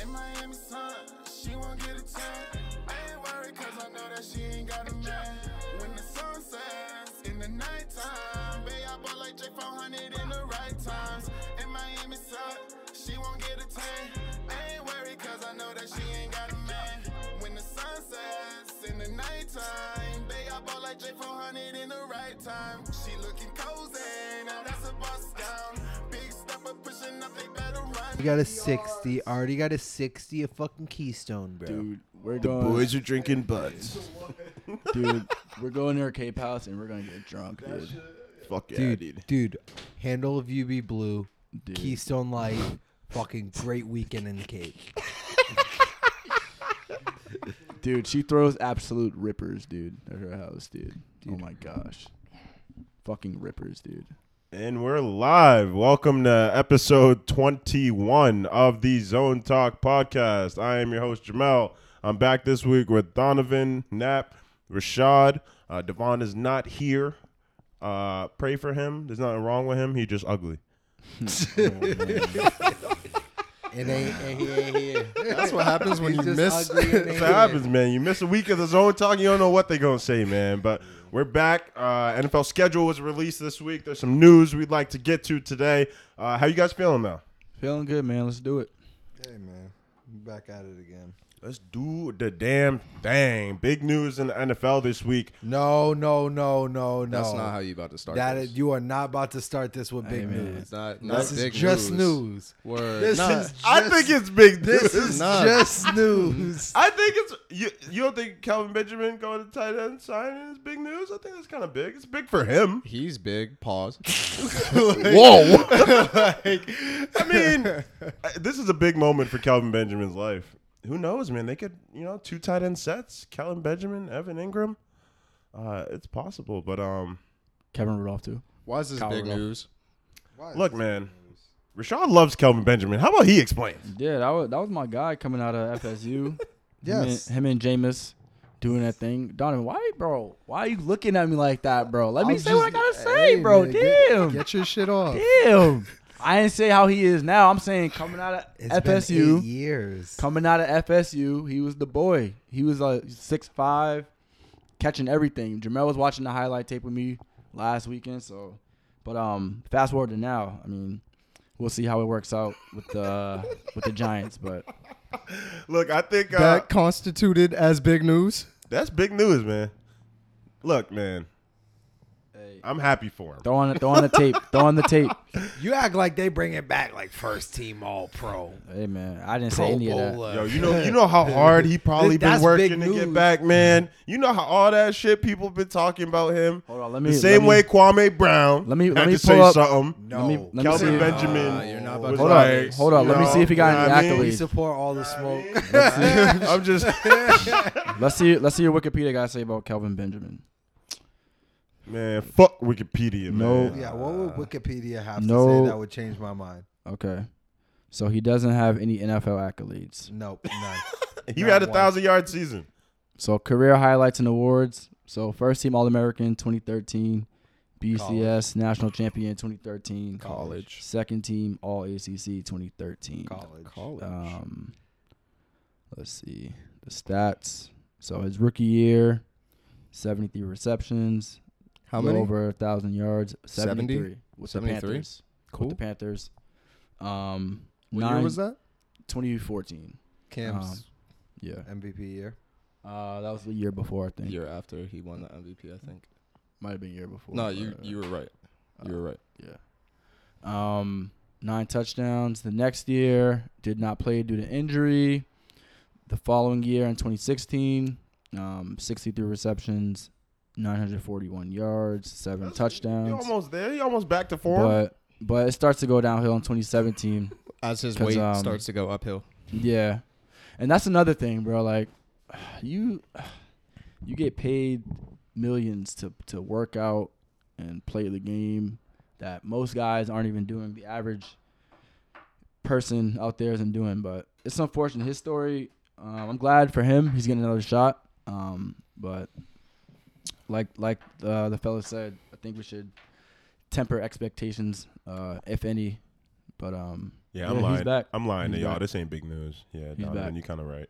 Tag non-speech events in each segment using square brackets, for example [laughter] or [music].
In Miami sun, she won't get a tan. Ain't worried cause I know that she ain't got a man. When the sun sets in the nighttime, babe, I bought like J400 in the right times. In Miami sun, she won't get a tan. Ain't worried cause I know that she ain't got a man. When the sun sets in the nighttime, babe, I bought like J400 in the right time. She looking cozy, now that's a bust down. Big stepper pushing up, they run. You got a 60. Already got a 60 a fucking Keystone, bro. Dude, we're The going. boys are drinking butts. [laughs] dude, we're going to our Cape house and we're gonna get drunk, dude. Fuck yeah, dude, dude. dude, handle of UV Blue, Dude. Keystone Light, fucking great weekend in the Cape. [laughs] Dude, she throws absolute rippers, dude, at her house, dude. Oh my gosh. Fucking rippers, dude. And we're live. Welcome to episode 21 of the Zone Talk podcast. I am your host, Jamel. I'm back this week with Donovan, Nap, Rashad. Uh, Devon is not here. Uh, pray for him. There's nothing wrong with him. He just ugly. It ain't, and he ain't here. That's what happens when He's you just miss. ugly and ain't what here. happens, man. You miss a week of the Zone Talk, you don't know what they're going to say, man. But we're back. Uh, NFL schedule was released this week. There's some news we'd like to get to today. Uh, how you guys feeling now? Feeling good, man. Let's do it. Hey man, I'm back at it again. Let's do the damn thing. Big news in the NFL this week. No, no, no, no, no. That's not how you about to start. That this. is, you are not about to start this with big man. news. It's not. not This is just news. news. Word. This Nah, is I think it's big This is Nah. just [laughs] news. I think it's you. You don't think Kelvin Benjamin going to tight end signing is big news? I think that's kind of big. It's big for him. He's big. Pause. [laughs] Whoa! like, I mean, [laughs] this is a big moment for Kelvin Benjamin's life. Who knows, man? They could, you know, two tight end sets: Kelvin Benjamin, Evan Engram. Uh, it's possible, but um, Kevin Rudolph too. Why is this Kyle big Rudolph. news? look, man. Rashad loves Kelvin Benjamin. How about he explains? Yeah, that was that was my guy coming out of FSU. Yes. [laughs] him and, him and Jameis doing that thing. Donovan, why, bro? Why are you looking at me like that, bro? Let me I'm say what I gotta say, bro. man, get- Damn, Get your shit off. damn. I didn't say how he is now. I'm saying coming out of It's been FSU. eight years. Coming out of FSU, he was the boy. He was like six five, catching everything. Jamel was watching the highlight tape with me last weekend. So, but um, fast forward to now. I mean, we'll see how it works out with the [laughs] with the Giants. But Look, I think uh, That constituted as big news. that's big news, man. Look, man, I'm happy for him. throw on throw on the tape. [laughs] Throw on the tape. You act like they bring it back like first team All Pro. Hey man, I didn't say Pro any of that. Bowler. Yo, you know, you [laughs] know how hard he probably been That's working to get news. back, man. You know how all that shit people been talking about him. Hold on, let me The same let me- way Kwame Brown. let me- had let me to say pull up- something. No. Let me let me Calvin see. Benjamin. Uh, you're not about was to- Hold on, like, hold on, you let me know, see if he got you know any what I mean? We accolades. support all the smoke. [laughs] I'm just. Let's see. Let's see what Wikipedia got to say about Kelvin Benjamin. Man, fuck Wikipedia, No. man. yeah, what would Wikipedia have to No. say that would change my mind? Okay, so he doesn't have any NFL accolades. Nope, none. [laughs] He Not had a one. thousand yard season. So career highlights and awards. So first team All American 2013, BCS National Champion 2013, College. second team All ACC 2013. College. College. Um, let's see the stats. So his rookie year, 73 receptions, How many? over a thousand yards, 70? 73 with the Panthers. Cool. With the Panthers. Um, What nine, year was that? 2014. Cam's Um, Yeah. MVP year. Uh, that was the year before, I think. year after he won the MVP, I think. Might have been year before. No, you uh, you were right. You were right. Yeah. Um, nine touchdowns. The next year did not play due to injury. The following year in 2016, um, 63 receptions, 941 yards, seven That's- touchdowns. You almost there. You almost back to form. But but it starts to go downhill in 2017. [laughs] As his weight um, starts to go uphill. Yeah, and that's another thing, bro. Like, you you get paid millions to to work out and play the game that most guys aren't even doing. The average person out there isn't doing. But it's unfortunate. His story. Um, I'm glad for him. He's getting another shot. Um, but like like uh, the fella said, I think we should temper expectations, uh, if any, But um, Yeah, I'm he's lying. back. I'm lying to He's y'all. back. This ain't big news. Yeah, He's Donovan, back. you kind of right.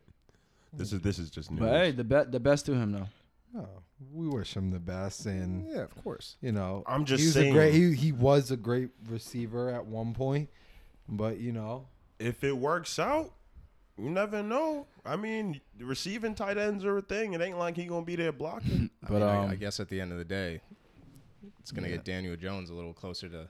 This is this is just news. But hey, the bet the best to him though. Oh, we wish him the best, and Yeah, of course. you know, I'm just he was saying. a great. He he was a great receiver at one point, but you know, if it works out, you never know. I mean, receiving tight ends are a thing. It ain't like he gonna be there blocking. [laughs] I, But, mean, I, um, I guess at the end of the day, it's gonna Yeah. get Daniel Jones a little closer to.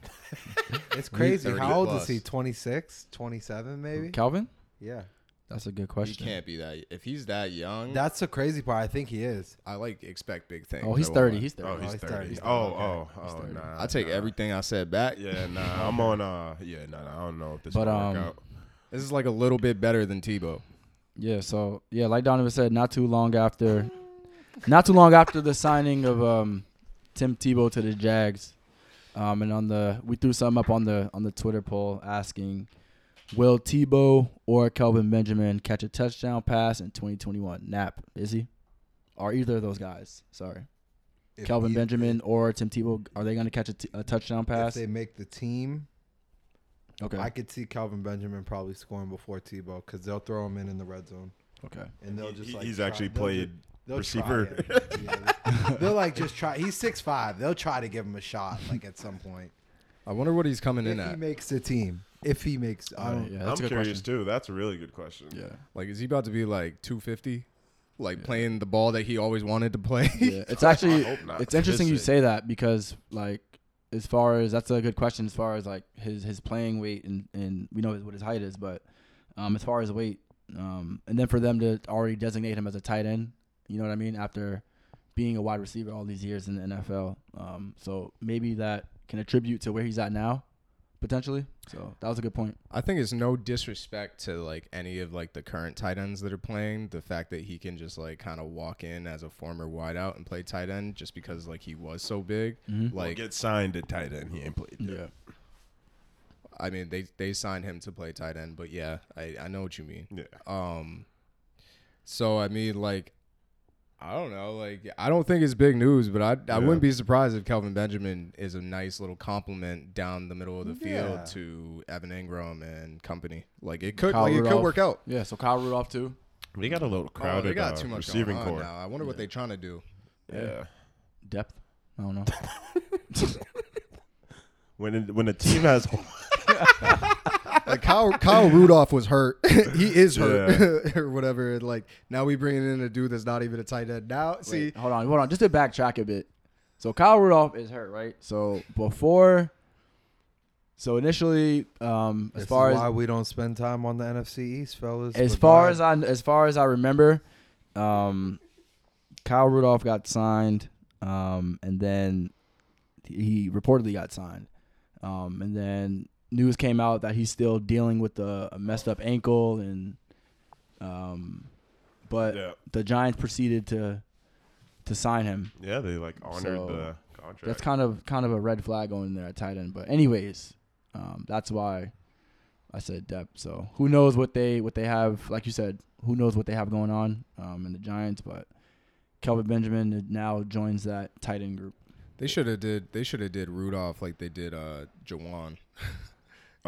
[laughs] it's crazy. How old plus. is he? 26, 27 maybe. Calvin, Yeah, that's a good question. He can't be that. If he's that young, that's the crazy part. I think he is. I like expect big things. Oh, he's thirty. He's thirty. Oh, he's he's 30. 30, Oh, oh, Okay. oh, He's 30. nah. I take nah. everything I said back. Yeah, nah. I'm on. Uh, yeah, nah, nah. I don't know if this But, will work um, out. This is like a little bit better than Tebow. Yeah, so yeah, like Donovan said, not too long after, not too long after the signing of um, Tim Tebow to the Jags, um, and on the we threw something up on the on the Twitter poll asking, will Tebow or Kelvin Benjamin catch a touchdown pass in 2021? Nap is he, or either of those guys? Sorry, If Kelvin he- Benjamin or Tim Tebow, are they going to catch a, t- a touchdown pass? If pass? they make the team, Okay, I could see Kelvin Benjamin probably scoring before Tebow because they'll throw him in in the red zone, okay. and they'll just he- like he's try- actually they'll played ju- they'll receiver. try him. Yeah. [laughs] they'll like just try. He's six five. They'll try to give him a shot like at some point I wonder what he's coming in at. if he at. makes the team. If he makes, I All right, don't. yeah, I'm that's a good curious question. too. That's a really good question. Yeah. Like, is he about to be like 250? Like Yeah. playing the ball that he always wanted to play? Yeah, it's actually hope not. it's interesting you Just say that because like as far as that's a good question as far as like his his playing weight and and we know what his height is, but um as far as weight um and then for them to already designate him as a tight end, you know what I mean after being a wide receiver all these years in the NFL, um so maybe that can attribute to where he's at now potentially. So that was a good point. I think it's no disrespect to like any of like the current tight ends that are playing. The fact that he can just like kind of walk in as a former wideout and play tight end just because like he was so big. Mm-hmm. Well, Like get signed at tight end. He ain't played. yet. Yeah. I mean they they signed him to play tight end, but yeah, I I know what you mean. Yeah. Um, so I mean, like, I don't know, like, I don't think it's big news, but I I Yeah. wouldn't be surprised if Kelvin Benjamin is a nice little compliment down the middle of the Yeah. field to Evan Engram and company. Like, it could Kyle like it could work out. Yeah, so Kyle Rudolph too. They got a little Oh, crowded they got uh, too much receiving going on core. now. I wonder what they're trying to do. Yeah. Depth. I don't know. [laughs] When it, when a team has [laughs] [laughs] Like Kyle, Kyle Rudolph was hurt. [laughs] he is hurt [laughs] or whatever. and, Like now we bringing in a dude that's not even a tight end. Now see, hold on, hold on. Just to backtrack a bit. So Kyle Rudolph is hurt, right? So before, so initially, um, as This far is as why we don't spend time on the NFC East, fellas. as far God, as I as far as I remember, um, Kyle Rudolph got signed, um, and then he reportedly got signed, um, and then news came out that he's still dealing with a, a messed up ankle, and um, but yeah, the Giants proceeded to to sign him. yeah, they like honored So, the contract. That's kind of kind of a red flag going there at tight end. But anyways, um, that's why I said depth. So who knows what they what they have? Like you said, who knows what they have going on um, in the Giants? But Kelvin Benjamin now joins that tight end group. they should have did they should have did Rudolph like they did uh Jawan [laughs]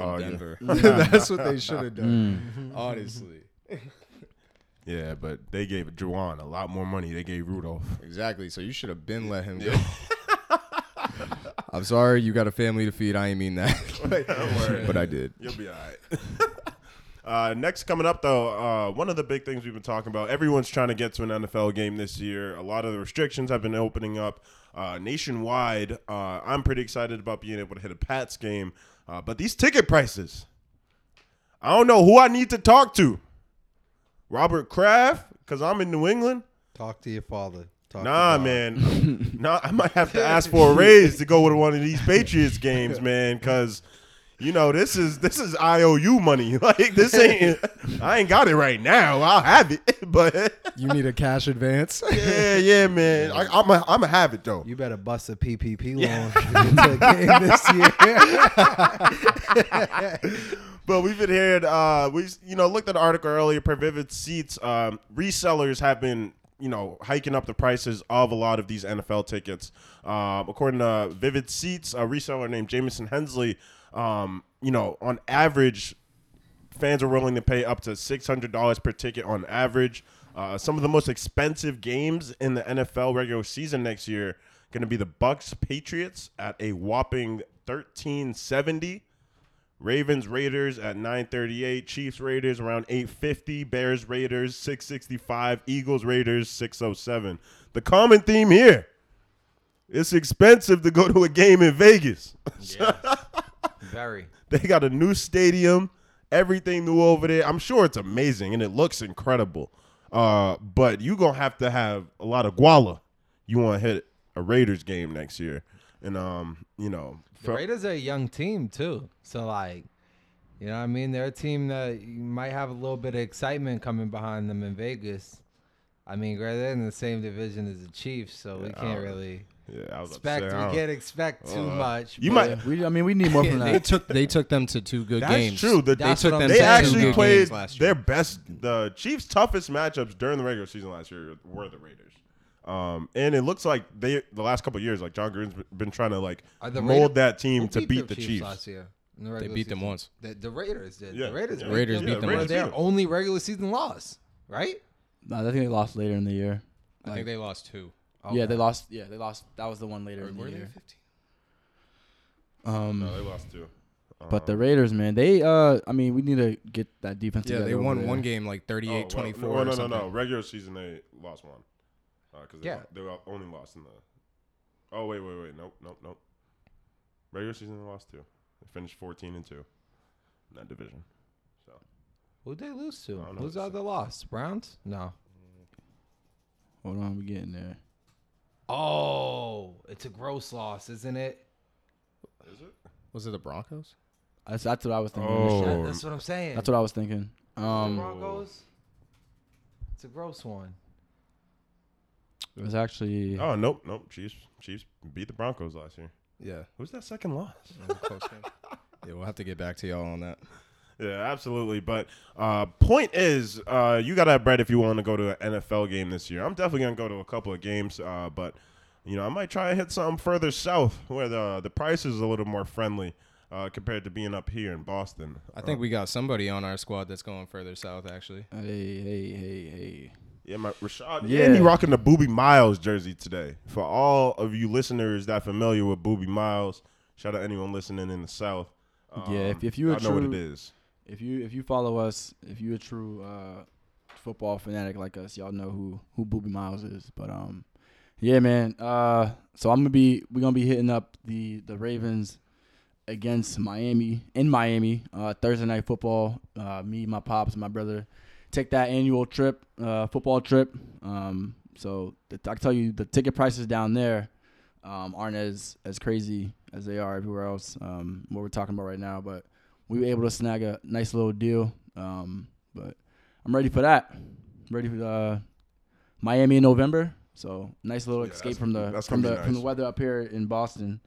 in Oh, yeah. [laughs] That's what they should have done. Mm. [laughs] Honestly, yeah, but they gave Juwan a lot more money. They gave Rudolph. exactly. So you should have been let him go. [laughs] I'm sorry, you got a family to feed. I ain't mean that, but I did. You'll be all right. uh, next, coming up though, uh, one of the big things we've been talking about. Everyone's trying to get to an NFL game this year. A lot of the restrictions have been opening up uh, nationwide. Uh, I'm pretty excited about being able to hit a Pats game, uh, but these ticket prices. I don't know who I need to talk to. Robert Kraft, because I'm in New England. talk to your father. Talk Nah, man. [laughs] nah, I might have to ask for a raise to go to one of these Patriots games, man, because you know this is this is IOU money. [laughs] Like this ain't. I ain't got it right now. I'll have it, [laughs] but You need a cash advance. [laughs] yeah, yeah, man. I, I'm a, I'm a have it though. You better bust a PPP loan to get a game this year. But we've been hearing, uh, we you know looked at the article earlier. Per Vivid Seats, um, resellers have been you know hiking up the prices of a lot of these NFL tickets. Um, according to Vivid Seats, a reseller named Jameson Hensley um, you know, on average, fans are willing to pay up to six hundred dollars per ticket on average. Uh, some of the most expensive games in the NFL regular season next year going to be the Bucks Patriots at a whopping thirteen seventy. Ravens Raiders at 938, Chiefs Raiders around 850, Bears Raiders 665, Eagles Raiders 607. The common theme here it's expensive to go to a game in Vegas. [laughs] Very. They got a new stadium, everything new over there. I'm sure it's amazing and it looks incredible. Uh, but you gonna have to have a lot of guala. You want to hit a Raiders game next year, and um, you know, The Raiders are a young team too, so like, you know, what I mean, they're a team that you might have a little bit of excitement coming behind them in Vegas. I mean, they're in the same division as the Chiefs, so we Yeah, can't don't- really yeah, I was about expect. say, I We can't expect too Uh, much. you might- We, I mean, we need more from [laughs] they took they took them to two good That's games. true. The, That's they took them they to two actually good played games last year. their best. The Chiefs' toughest matchups during the regular season last year were the Raiders. Um, and it looks like they the last couple of years, like Jon Gruden's been trying to like the mold Raiders- that team to beat the the Chiefs. last year. in the They regular beat them once. The, the Raiders did. Yeah, The Raiders. yeah. beat Raiders them. beat them One once. of their Raiders beat only regular season loss, right? No, I think they lost later in the year. I think they lost two. Yeah, they lost. Yeah, they lost. That was the one later Or in the were year. 15? Um, No, they lost two. but the Um, Raiders, man, they. Uh, I mean, we need to get that defense. Yeah, together they won one game like oh, 38 well, 24 No, or no, no, something. no. Regular season they lost one. Because they, Yeah. they lo- only lost in the. Oh wait, wait, wait. Nope, nope, nope. Regular season they lost two. They finished fourteen and two in that division. So Who'd they lose to? I don't know Who's what the loss? Browns? No. Hold on, we're getting there. Oh, it's a gross loss, isn't it? is it? Was it the Broncos? That's, that's what I was thinking. Oh. That- that's what I'm saying. That's what I was thinking. the Um, Broncos. It's a gross one. it was actually. Oh nope, nope. Chiefs, Chiefs beat the Broncos last year. Yeah. Who's that second loss? That was a close game. [laughs] Yeah, we'll have to get back to y'all on that. Yeah, absolutely. But uh, point is, uh, you gotta have bread if you want to go to an NFL game this year. I'm definitely gonna go to a couple of games, uh, but you know, I might try and hit something further south where the the price is a little more friendly uh, compared to being up here in Boston. I think we got somebody on our squad that's going further south, actually. Hey, hey, hey, hey. Yeah, my Rashad. Yeah. Yeah, and he rocking the Boobie Miles jersey today. For all of you listeners that familiar with Boobie Miles, shout out anyone listening in the South. Yeah, if- if you a I know what it true- is. If you if you follow us, if you're a true uh, football fanatic like us, y'all know who who Boobie Miles is. But um, yeah, man. Uh, so I'm gonna be we're gonna be hitting up the the Ravens against Miami in Miami uh, Thursday night football. Uh, me, my pops, my brother take that annual trip, uh, football trip. Um, so I can tell you the ticket prices down there um, aren't as as crazy as they are everywhere else. Um, what we're talking about right now, but we were able to snag a nice little deal. Um, but I'm ready for that. ready for uh, Miami in November. So nice little Yeah, escape from the from the gonna from the weather up here in Boston.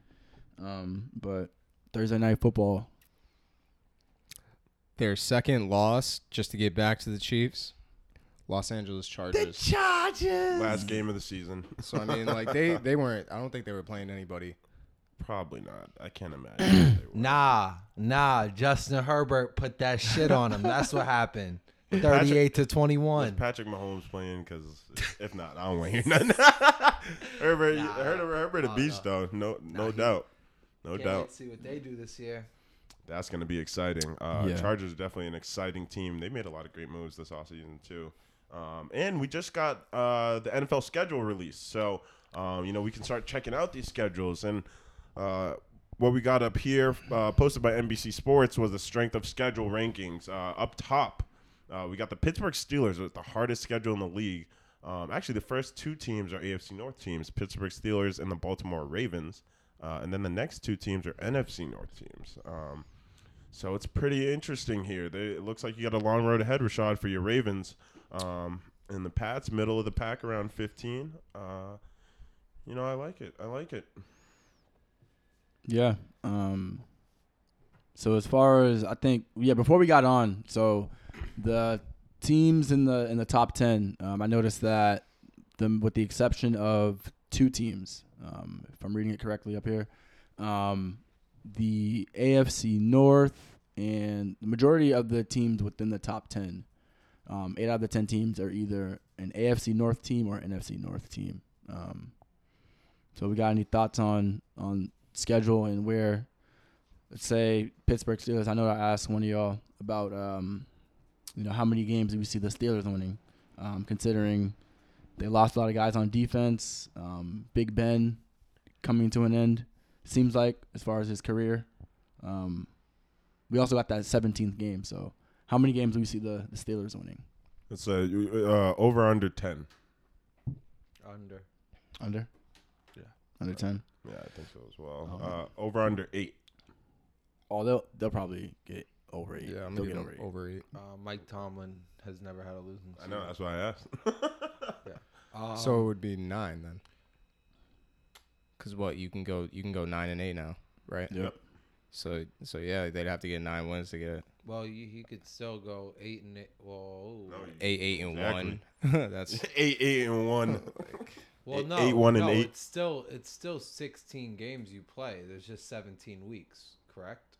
Um, but Thursday night football. Their second loss, just to get back to the Chiefs, Los Angeles Chargers. The Chargers. Last game of the season. so I mean, like they they weren't. I don't think they were playing anybody. Probably not. I can't imagine. they would. [clears throat] Nah, nah. Justin Herbert put that shit on him. That's what happened. [laughs] Thirty-eight to Was twenty-one. Patrick Mahomes playing? Because if not, I don't want to hear nothing. [laughs] Herbert, Nah, Herbert, Herbert, a no, beast though. No, no he- doubt, no Can't doubt. wait to see what they do this year. That's going to be exciting. Uh, Yeah. Chargers are definitely an exciting team. They made a lot of great moves this offseason, too. Um, and we just got uh, the NFL schedule released. So, um, you know, we can start checking out these schedules. And uh, what we got up here, uh, posted by NBC Sports, was the strength of schedule rankings. Uh, up top, uh, we got the Pittsburgh Steelers with the hardest schedule in the league. Um, actually, the first two teams are AFC North teams, Pittsburgh Steelers and the Baltimore Ravens. Uh, and then the next two teams are NFC North teams. Um, so it's pretty interesting here. They, it looks like you got a long road ahead, Rashad, for your Ravens. Um, and the Pats, middle of the pack, around 15. Uh, you know, I like it. I like it. Yeah. Um. So as far as I think, yeah. Before we got on, so the teams in the in the top ten, um, I noticed that them with the exception of two teams, um, if I'm reading it correctly up here, um, the AFC North and the majority of the teams within the top 10, um, eight out of the 10 teams are either an AFC North team or NFC North team. Um, so we got any thoughts on on schedule and where, let's say Pittsburgh Steelers. I know I asked one of y'all about, um, you know, how many games do we see the Steelers winning, um, considering they lost a lot of guys on defense. Um, Big Ben coming to an end, seems like as far as his career. Um, we also got that 17th game. So how many games do we see the, the Steelers winning? It's uh, uh, over under ten. Under. Under? Yeah. Under 10? Yeah, I think so as well. Oh. Uh, over under eight. Oh, they'll they'll probably get over eight. Yeah, I'm they'll gonna get over eight. over eight. Uh, Mike Tomlin has never had a losing. I know that's why I asked. [laughs] Um, so it would be nine then. Cause what you can go you can go nine and eight now, right? Yep. So so yeah, they'd have to get nine wins to get it. well, you, he could still go eight and eight. Whoa. No, eight eight and Exactly. one. [laughs] That's [laughs] eight, eight, and one. Well, Eight- no, eight, one, and no, eight. It's still it's still 16 games you play. There's just 17 weeks, correct?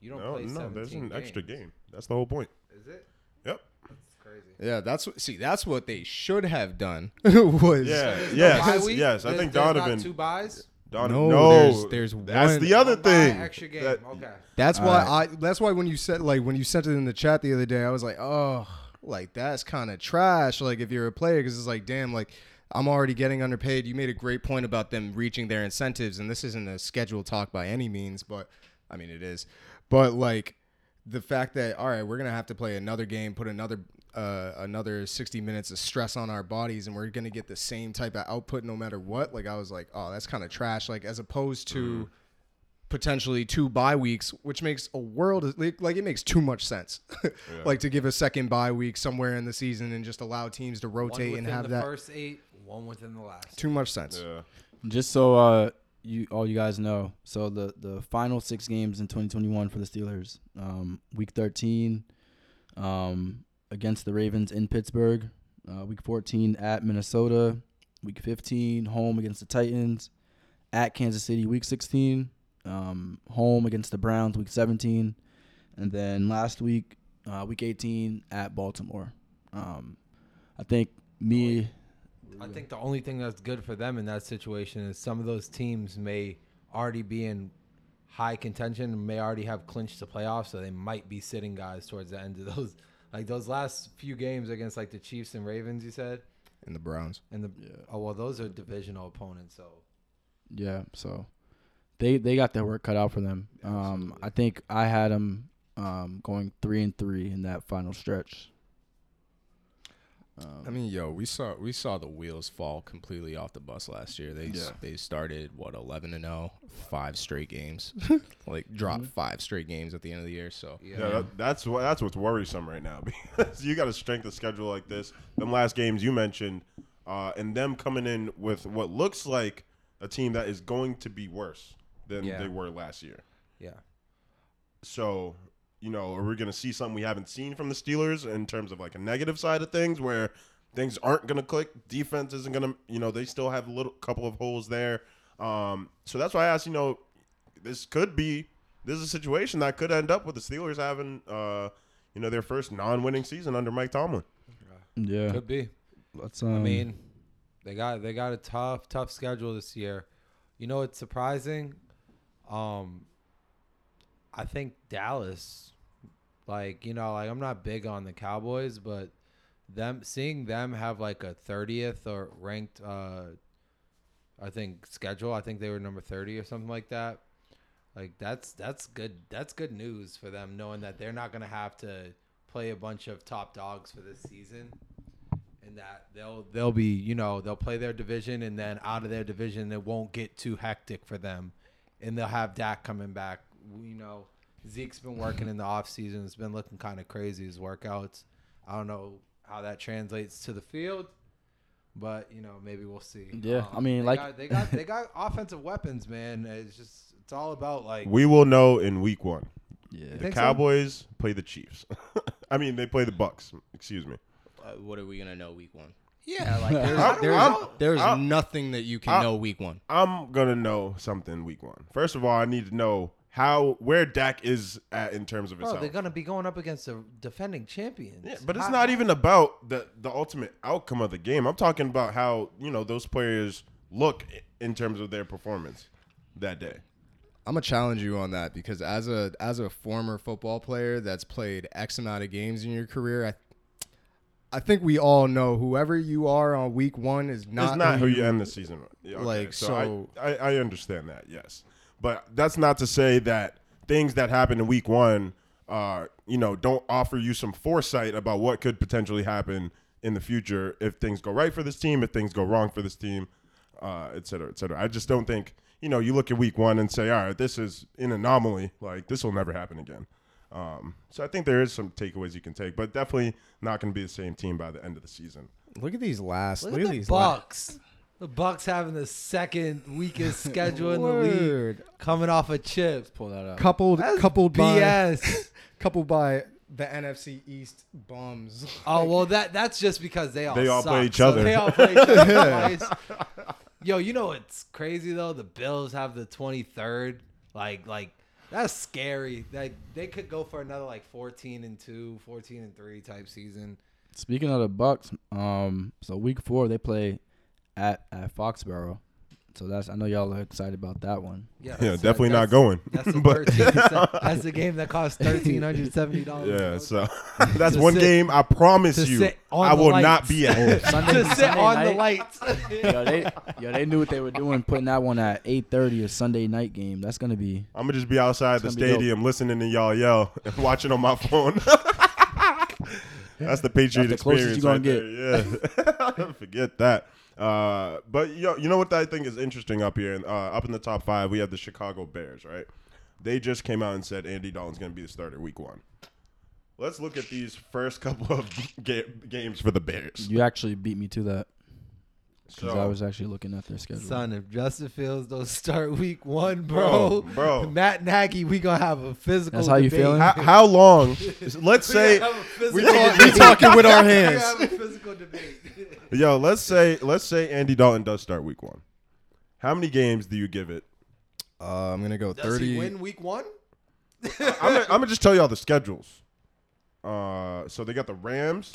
You don't No, play no, 17 there's an extra game. That's the whole point. Is it? Yep. That's crazy. yeah. That's what see. That's what they should have done. [laughs] was Yeah, There's no yes, bye week? yes. I There's- think there's not Donovan. two buys. Donovan. No, No, there's- there's that's one- the other One bye, thing. extra game. that- okay. That's why right. I. That's why when you said like when you sent it in the chat the other day, I was like, oh, like that's kind of trash. Like if you're a player, because it's like, damn, like I'm already getting underpaid. You made a great point about them reaching their incentives, and this isn't a scheduled talk by any means, but I mean it is. But like the fact that all right, we're gonna have to play another game, put another uh, another 60 minutes of stress on our bodies, and we're gonna get the same type of output no matter what. Like I was like, oh, that's kind of trash. Like as opposed to potentially two bye weeks, which makes a world of, like, like it makes too much sense. [laughs] like to give a second bye week somewhere in the season and just allow teams to rotate and have the that first eight, one within the last. too much sense. Yeah. Just so uh you all you guys know, so the the final six games in 2021 for the Steelers, um, week 13, um, against the Ravens in Pittsburgh, uh, week 14 at Minnesota, week 15 home against the Titans, at Kansas City, week 16, um, home against the Browns, week 17, and then last week, uh, week 18 at Baltimore. Um, I think me. I think the only thing that's good for them in that situation is some of those teams may already be in high contention and may already have clinched the playoffs, so they might be sitting guys towards the end of those. Like those last few games against like the Chiefs and Ravens, you said, And the Browns. and the Yeah. oh well, those are divisional opponents. So Yeah, so they they got their work cut out for them. Um, I think I had them um, going three and three in that final stretch. Um, I mean, yo, we saw we saw the wheels fall completely off the bus last year. They Yeah. they started what 11 and 0, five straight games. [laughs] like dropped five straight games at the end of the year, so yeah, Yeah, that, that's what that's what's worrisome right now [laughs] because you got a strength of schedule like this. Them last games you mentioned, uh, and them coming in with what looks like a team that is going to be worse than Yeah. they were last year. yeah. So, you know, are we going to see something we haven't seen from the Steelers in terms of like a negative side of things where things aren't going to click? Defense isn't going to, you know, they still have a little couple of holes there. Um, so that's why I asked, you know, this could be this is a situation that could end up with the Steelers having, uh, you know, their first non-winning season under Mike Tomlin. yeah, Could be. let's. Um, I mean, they got they got a tough tough schedule this year. You know, it's surprising. Um, I think Dallas, like you know, like I'm not big on the Cowboys, but them seeing them have like a thirtieth or ranked, uh, I think schedule. I think they were number thirty or something like that. Like that's that's good. That's good news for them, knowing that they're not gonna have to play a bunch of top dogs for this season and that they'll they'll be you know they'll play their division and then out of their division it won't get too hectic for them and they'll have Dak coming back you know Zeke's been working in the off season it's been looking kind of crazy his workouts I don't know how that translates to the field but you know maybe we'll see Um, Yeah, I mean, they like- got, they got they got offensive weapons man it's just it's all about like We will know in week one. yeah, The think so? Cowboys play the Chiefs. [laughs] I mean, they play the Bucks. Excuse me. uh, what are we gonna know week one? Yeah, like [laughs] there's I'm- there's, I'm- there's I'm- nothing that you can I'm- know week one. I'm gonna know something week one. First of all, I need to know how where Dak is at in terms of his Bro, health. they're gonna be going up against the defending champions. Yeah, but it's How- not even about the the ultimate outcome of the game. I'm talking about how you know those players look i- in terms of their performance that day. I'm gonna challenge you on that because as a as a former football player that's played X amount of games in your career, I I think we all know whoever you are on week one is not, it's not who you end the season with. Yeah, okay, Like, so- I, I, I understand that, yes, but that's not to say that things that happen in week one, uh, you know, don't offer you some foresight about what could potentially happen in the future if things go right for this team, if things go wrong for this team, uh, et cetera, et cetera. I just don't think you know you look at week one and say, all right, this is an anomaly. Like this will never happen again. Um, so I think there is some takeaways you can take, but definitely not going to be the same team by the end of the season. Look at these last. Look, Look, at at the these la- Bucks. The Bucks having the second weakest [laughs] schedule in the league, Word. coming off of chips. Pull that up. Coupled That's coupled by BS. [laughs] coupled by the NFC East bums. oh well, that that's just because they all They all suck, play each so other. They all play each other [laughs] twice. Yo, you know what's crazy though? The Bills have the twenty third. Like like that's scary. Like they could go for another like fourteen and 2, 14 and three type season. Speaking of the Bucks, um, so week four they play at at Foxborough. So that's I know y'all are excited about that one. Yeah, Yeah, that's- definitely not going. That's [laughs] the But- 13 that's the [laughs] game that costs thirteen hundred seventy dollars. Yeah, [laughs] so that's one sit- game I promise you I the will not be at. Sunday, to sit Sunday on the night- lights. Yo, they, yo, they knew what they were doing, putting that one at 8:30 a Sunday night game. That's gonna be I'm gonna just be outside the It's gonna be dope. stadium listening to y'all yell and watching on my phone. That's the Patriot That's the closest experience you right gonna there. Yeah, forget that. Uh, but know, you know what I think is interesting up here, uh, up in the top five, we have the Chicago Bears. Right? They just came out and said Andy Dalton's gonna be the starter week one. Let's look at these first couple of [laughs] ga- games for the Bears. you actually beat me to that because So- I was actually looking at their schedule. Son, if Justin Fields don't [laughs] start week one, Bro, bro, bro. Matt Nagy, we gonna have a physical. That's how you feeling? how, how long? [laughs] Let's say, [laughs] gonna have a physical We talk- we talking with our hands. gonna have a physical debate. yo, let's say, let's say Andy Dalton does start week one. How many games do you give it? Uh, I'm gonna go Does thirty. he win week one? I'm gonna, I'm gonna just tell y'all the schedules. Uh, so they got the Rams,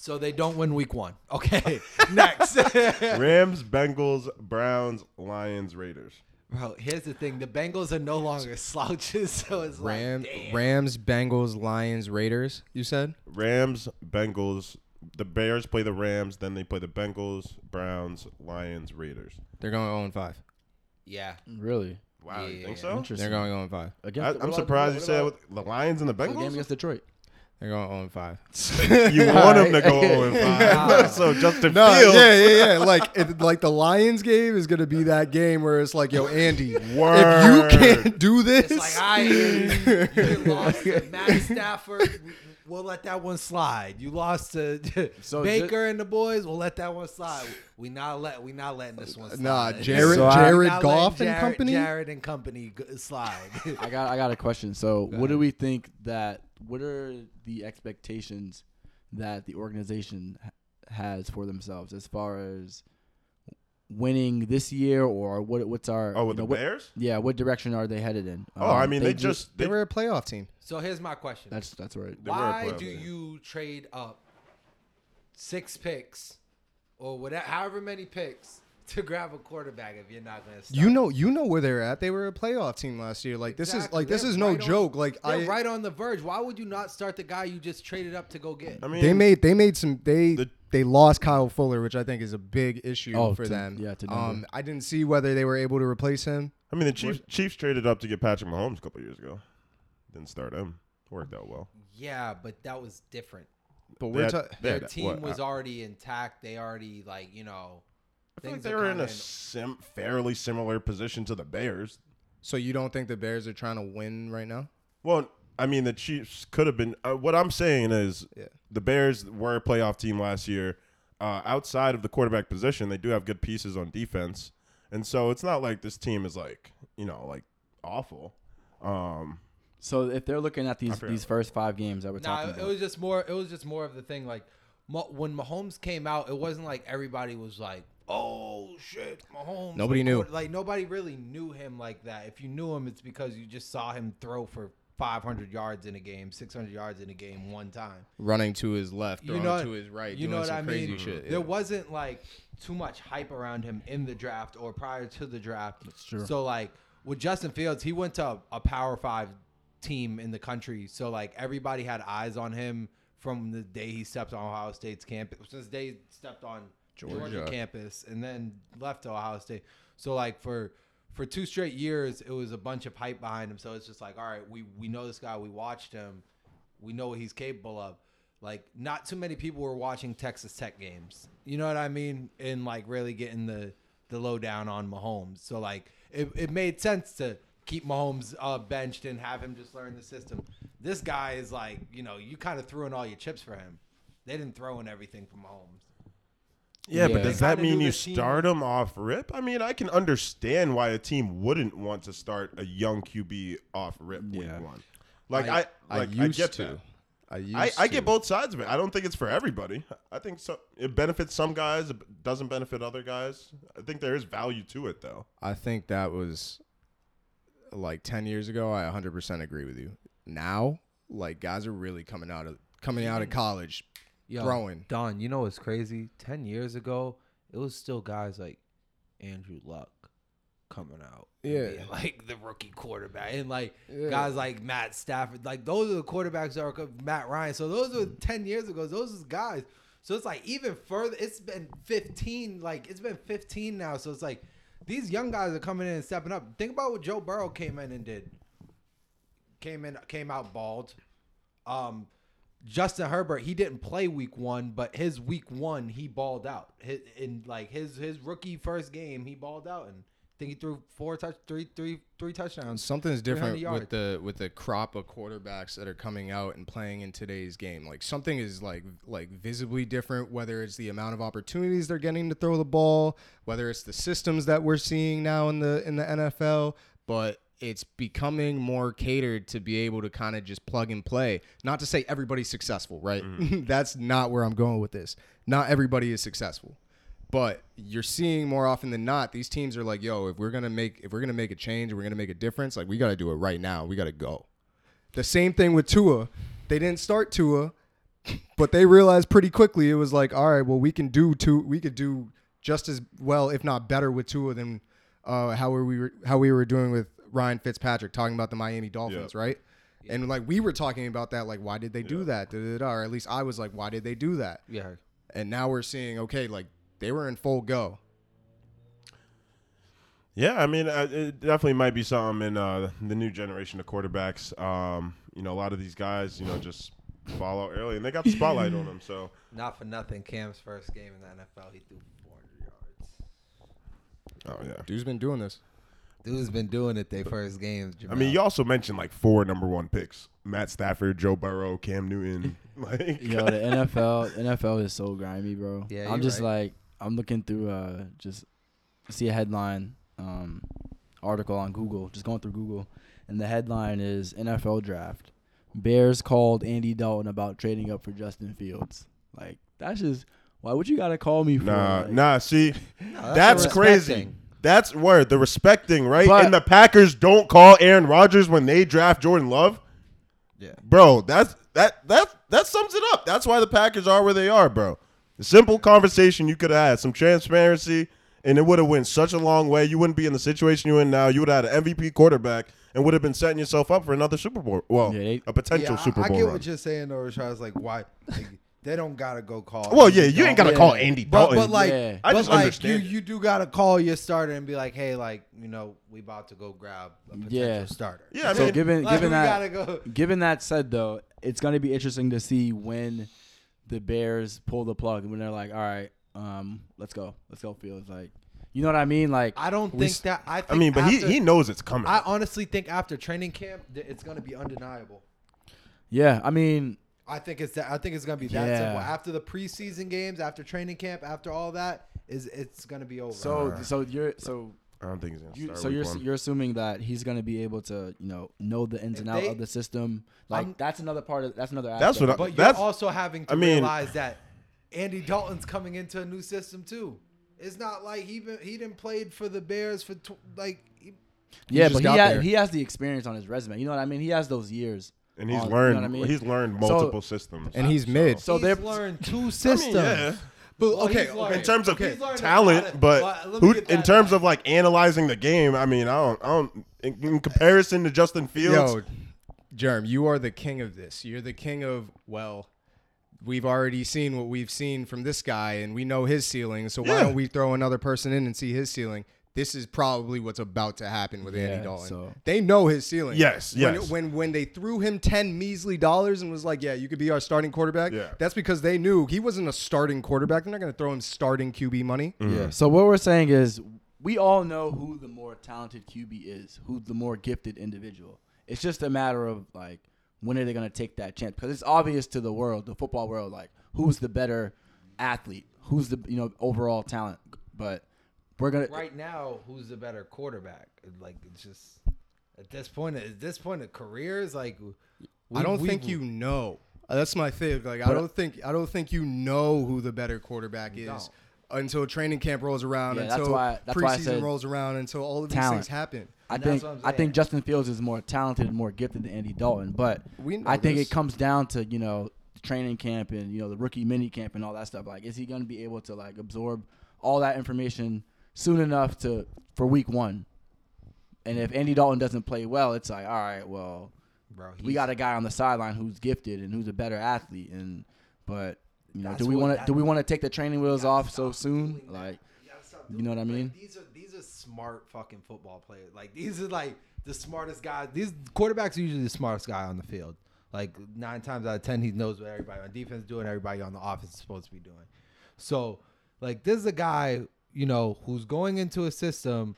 So they don't win week one. [laughs] Okay, [laughs] next. [laughs] Rams, Bengals, Browns, Lions, Raiders. Bro, here's the thing: the Bengals are no longer slouches, so it's Ram, like, damn. Rams, Bengals, Lions, Raiders. You said Rams, Bengals. The Bears play the Rams, then they play the Bengals, Browns, Lions, Raiders. they're going 0 and 5. Yeah, Really Wow, you Yeah. think so? interesting. They're going 0 and 5. Against I, the- I'm what about- surprised you what said about with the Lions and the the game Bengals. against Detroit. They're going 0 and 5. [laughs] You want them to go 0 and 5. [laughs] so Justin No, Fields. yeah, yeah, yeah. Like, it, like the Lions game is gonna be that game where it's like, yo, Andy, if you can't do this, it's like I you [laughs] lost Matt Stafford. We'll let that one slide. You lost to [laughs] So Baker and the boys. We'll let that one slide. We not let we not letting this one slide. Nah, Jared, [laughs] So Jared We not Goff and Jared- company. Jared and company slide. [laughs] I got I got a question. So, what do we think that what are the expectations that the organization has for themselves as far as winning this year or what what's our Oh, you know, the what- Bears? Yeah, what direction are they headed in? Oh, I Um, mean, they, ju- just They they, were a playoff team. so here's my question: that's that's right. they were a Why playoff do team. you trade up six picks or whatever, however many picks to grab a quarterback if you're not going to? You know, you know where they're at. They were a playoff team last year. Like this is like this They're is no right on- joke. Like I, right on the verge. Why would you not start the guy you just traded up to go get? I mean, they made they made some they The- they lost Kyle Fuller, which I think is a big issue Oh, for to- them. yeah, to Denver. um, I didn't see whether they were able to replace him. I mean, the Chiefs, Chiefs traded up to get Patrick Mahomes a couple years ago. Didn't start him. Worked out well. Yeah, but that was different. But we're had- ta- Their had, team what, was uh, already intact. They already like you know. I feel like they are were in a sim- fairly similar position to the Bears. so you don't think the Bears are trying to win right now? Well, I mean, the Chiefs could have been. Uh, what I'm saying is, Yeah. the Bears were a playoff team last year. Uh, outside of the quarterback position, they do have good pieces on defense, and so it's not like this team is like you know like awful. Um, So, if they're looking at these these first five games that we're Nah, talking it was just more. It was just more of the thing like when Mahomes came out, it wasn't like everybody was like, "Oh shit, Mahomes." Nobody like, knew. Like nobody really knew him like that. If you knew him, it's because you just saw him throw for 500 yards in a game, 600 yards in a game one time. running to his left, You throwing know, to his right, you doing know what some I crazy mean? shit. There yeah. wasn't like too much hype around him in the draft or prior to the draft. That's true. So like with Justin Fields, he went to a, a Power Five team in the country. So like everybody had eyes on him from the day he stepped on Ohio State's campus. Since the day he stepped on Georgia. Georgia. campus and then left to Ohio State. So like for for two straight years, it was a bunch of hype behind him. So it's just like, all right, we we know this guy, we watched him, we know what he's capable of. Like, not too many people were watching Texas Tech games. You know what I mean? And like really getting the the lowdown on Mahomes. So like, it, it made sense to keep Mahomes uh, benched and have him just learn the system. This guy is like, you know, you kind of threw in all your chips for him. They didn't throw in everything for Mahomes. Yeah, Yeah. but does that kinda mean knew you the team- start him off rip? I mean, I can understand why a team wouldn't want to start a young QB off rip Yeah. week one. Like I, like I, used get to. that. I used I, I to. get both sides of it. I don't think it's for everybody. I think so. It benefits some guys. It doesn't benefit other guys. I think there is value to it, though. I think that was like 10 years ago. I 100% agree with you. Now, like guys are really coming out of coming out of mm. college Yo, throwing. Don, you know what's crazy? Ten years ago, it was still guys like Andrew Luck coming out. Yeah. [laughs] like the rookie quarterback, and like Yeah. guys like Matt Stafford. Like those are the quarterbacks that are Matt Ryan. So those were ten years ago. Those are guys. So it's like even further. It's been fifteen. Like it's been fifteen now. So it's like these young guys are coming in and stepping up. Think about what Joe Burrow came in and did. Came in, came out bald. Um, Justin Herbert, he didn't play week one, but his week one he balled out. His, in like his his rookie first game, he balled out and I think he threw four touch three three three touchdowns. Something's different with the with the crop of quarterbacks that are coming out and playing in today's game. Like something is like like visibly different. Whether it's the amount of opportunities they're getting to throw the ball, whether it's the systems that we're seeing now in the in the NFL, but it's becoming more catered to be able to kind of just plug and play. Not to say everybody's successful, right? [laughs] That's not where I'm going with this. Not everybody is successful. But you're seeing more often than not, these teams are like, yo, if we're gonna make if we're gonna make a change, we're gonna make a difference, like we gotta do it right now. We gotta go. The same thing with Tua. They didn't start Tua, [laughs] but they realized pretty quickly it was like, all right, well, we can do two we could do just as well, if not better, with Tua than uh, how we were how we were doing with Ryan Fitzpatrick, talking about the Miami Dolphins, Yeah. right? And like we were talking about that, like why did they do that? Da, da, da, or at least I was like, why did they do that? Yeah, And now we're seeing, okay, like they were in full go. Yeah, I mean, uh, it definitely might be something in uh, the new generation of quarterbacks. Um, you know, a lot of these guys, you know, just fall out early, and they got the spotlight on them. So [laughs] not for nothing. Cam's first game in the NFL, he threw 400 yards. Oh yeah. Dude's been doing this. Dude's been doing it their first games. I mean, you also mentioned like four number one picks: Matt Stafford, Joe Burrow, Cam Newton. [laughs] like, Yo, the NFL, NFL is so grimy, bro. Yeah, I'm you're just right. like, I'm looking through, uh, just see a headline, um, article on Google, just going through Google, and the headline is NFL draft. Bears called Andy Dalton about trading up for Justin Fields. Like, that's just, why would you gotta call me for? nah, like, nah. See, that's that's, the crazy. Respecting. That's where the respecting, right? But- and the Packers don't call Aaron Rodgers when they draft Jordan Love. Yeah. bro. That's that that that sums it up. That's why the Packers are where they are, bro. A simple conversation you could have had, some transparency, and it would have went such a long way. You wouldn't be in the situation you're in now. You would have had an MVP quarterback and would have been setting yourself up for another Super Bowl. Well, Yeah, they- a potential Yeah, I- Super I, Bowl get run. what you're saying, though, Rashad. It's like, why? Like, they don't gotta go call. well, Andy yeah, you ain't got to Yeah. call Andy But, Dalton. but like, Yeah. I but just like you, understand it. you do gotta call your starter and be like, hey, like you know, we about to go grab a potential Yeah. starter. yeah, I so mean, given Like, given we that gotta go. given that said though, it's gonna be interesting to see when the Bears pull the plug and when they're like, all right, um, let's go, let's go. Fields like, you know what I mean? Like, I don't we think s- that. I, think I mean, but after, he he knows it's coming. I honestly think after training camp, th- it's gonna be undeniable. yeah, I mean, I think it's that. I think it's gonna be that Yeah. simple. After the preseason games, after training camp, after all that, is it's gonna be over. so uh-huh. so you're so I don't think he's gonna you, start. so week you're one. you're assuming that he's gonna be able to you know know the ins If and out they- of the system. Like I'm- that's another part of that's another. That's aspect what I- it. but you're that's- also having to I mean- realize that Andy Dalton's coming into a new system too. It's not like he been, he didn't played for the Bears for tw- like he, Yeah, just but he got has, he has the experience on his resume. You know what I mean? He has those years. And he's on- learned You know I mean? he's learned So- multiple systems. And he's So- mid. So he's they're- learned two I mean, systems. yeah. But Well, okay, learned- okay. in terms of He's talent, about but Well, who, in terms out. of like analyzing the game, I mean, I don't, I don't. In, in comparison to Justin Fields, Yo, Germ, you are the king of this. You're the king of well. We've already seen what we've seen from this guy, and we know his ceiling. So why don't we throw another person in and see his ceiling? This is probably what's about to happen with Yeah, Andy Dalton. so- They know his ceiling. Yes, when, yes. When when they threw him ten measly dollars and was like, "Yeah, you could be our starting quarterback," Yeah. that's because they knew he wasn't a starting quarterback. They're not going to throw him starting QB money. Yeah. Mm-hmm. So what we're saying is, we all know who the more talented QB is, who the more gifted individual. It's just a matter of like when are they going to take that chance? Because it's obvious to the world, the football world, like who's the better athlete, who's the you know overall talent. But we're gonna right now, who's the better quarterback? Like it's just at this point, at this point of careers, like I don't we- think we- you know. Uh, That's my thing. Like I don't think I don't think you know who the better quarterback is don't. until training camp rolls around, Yeah, that's until why- that's why I preseason said rolls around, until all of these talent. things happen. I And think I'm think. Justin Fields is more talented and more gifted than Andy Dalton, but We I think this. it comes down to you know training camp and you know the rookie mini camp and all that stuff. Like, is he going to be able to like absorb all that information soon enough to for week one? And if Andy Dalton doesn't play well, it's like, all right, well, bro. we got a guy on the sideline who's gifted and who's a better athlete, and but you know, do we want to do we want to take the training wheels off so soon? Like, You You know what I like, mean? these are these are smart fucking football players. Like [laughs] these are like the smartest guys. These quarterbacks are usually the smartest guy on the field. Like nine times out of ten, he knows what everybody on defense is doing, everybody on the offense is supposed to be doing. So, like, this is a guy you know who's going into a system,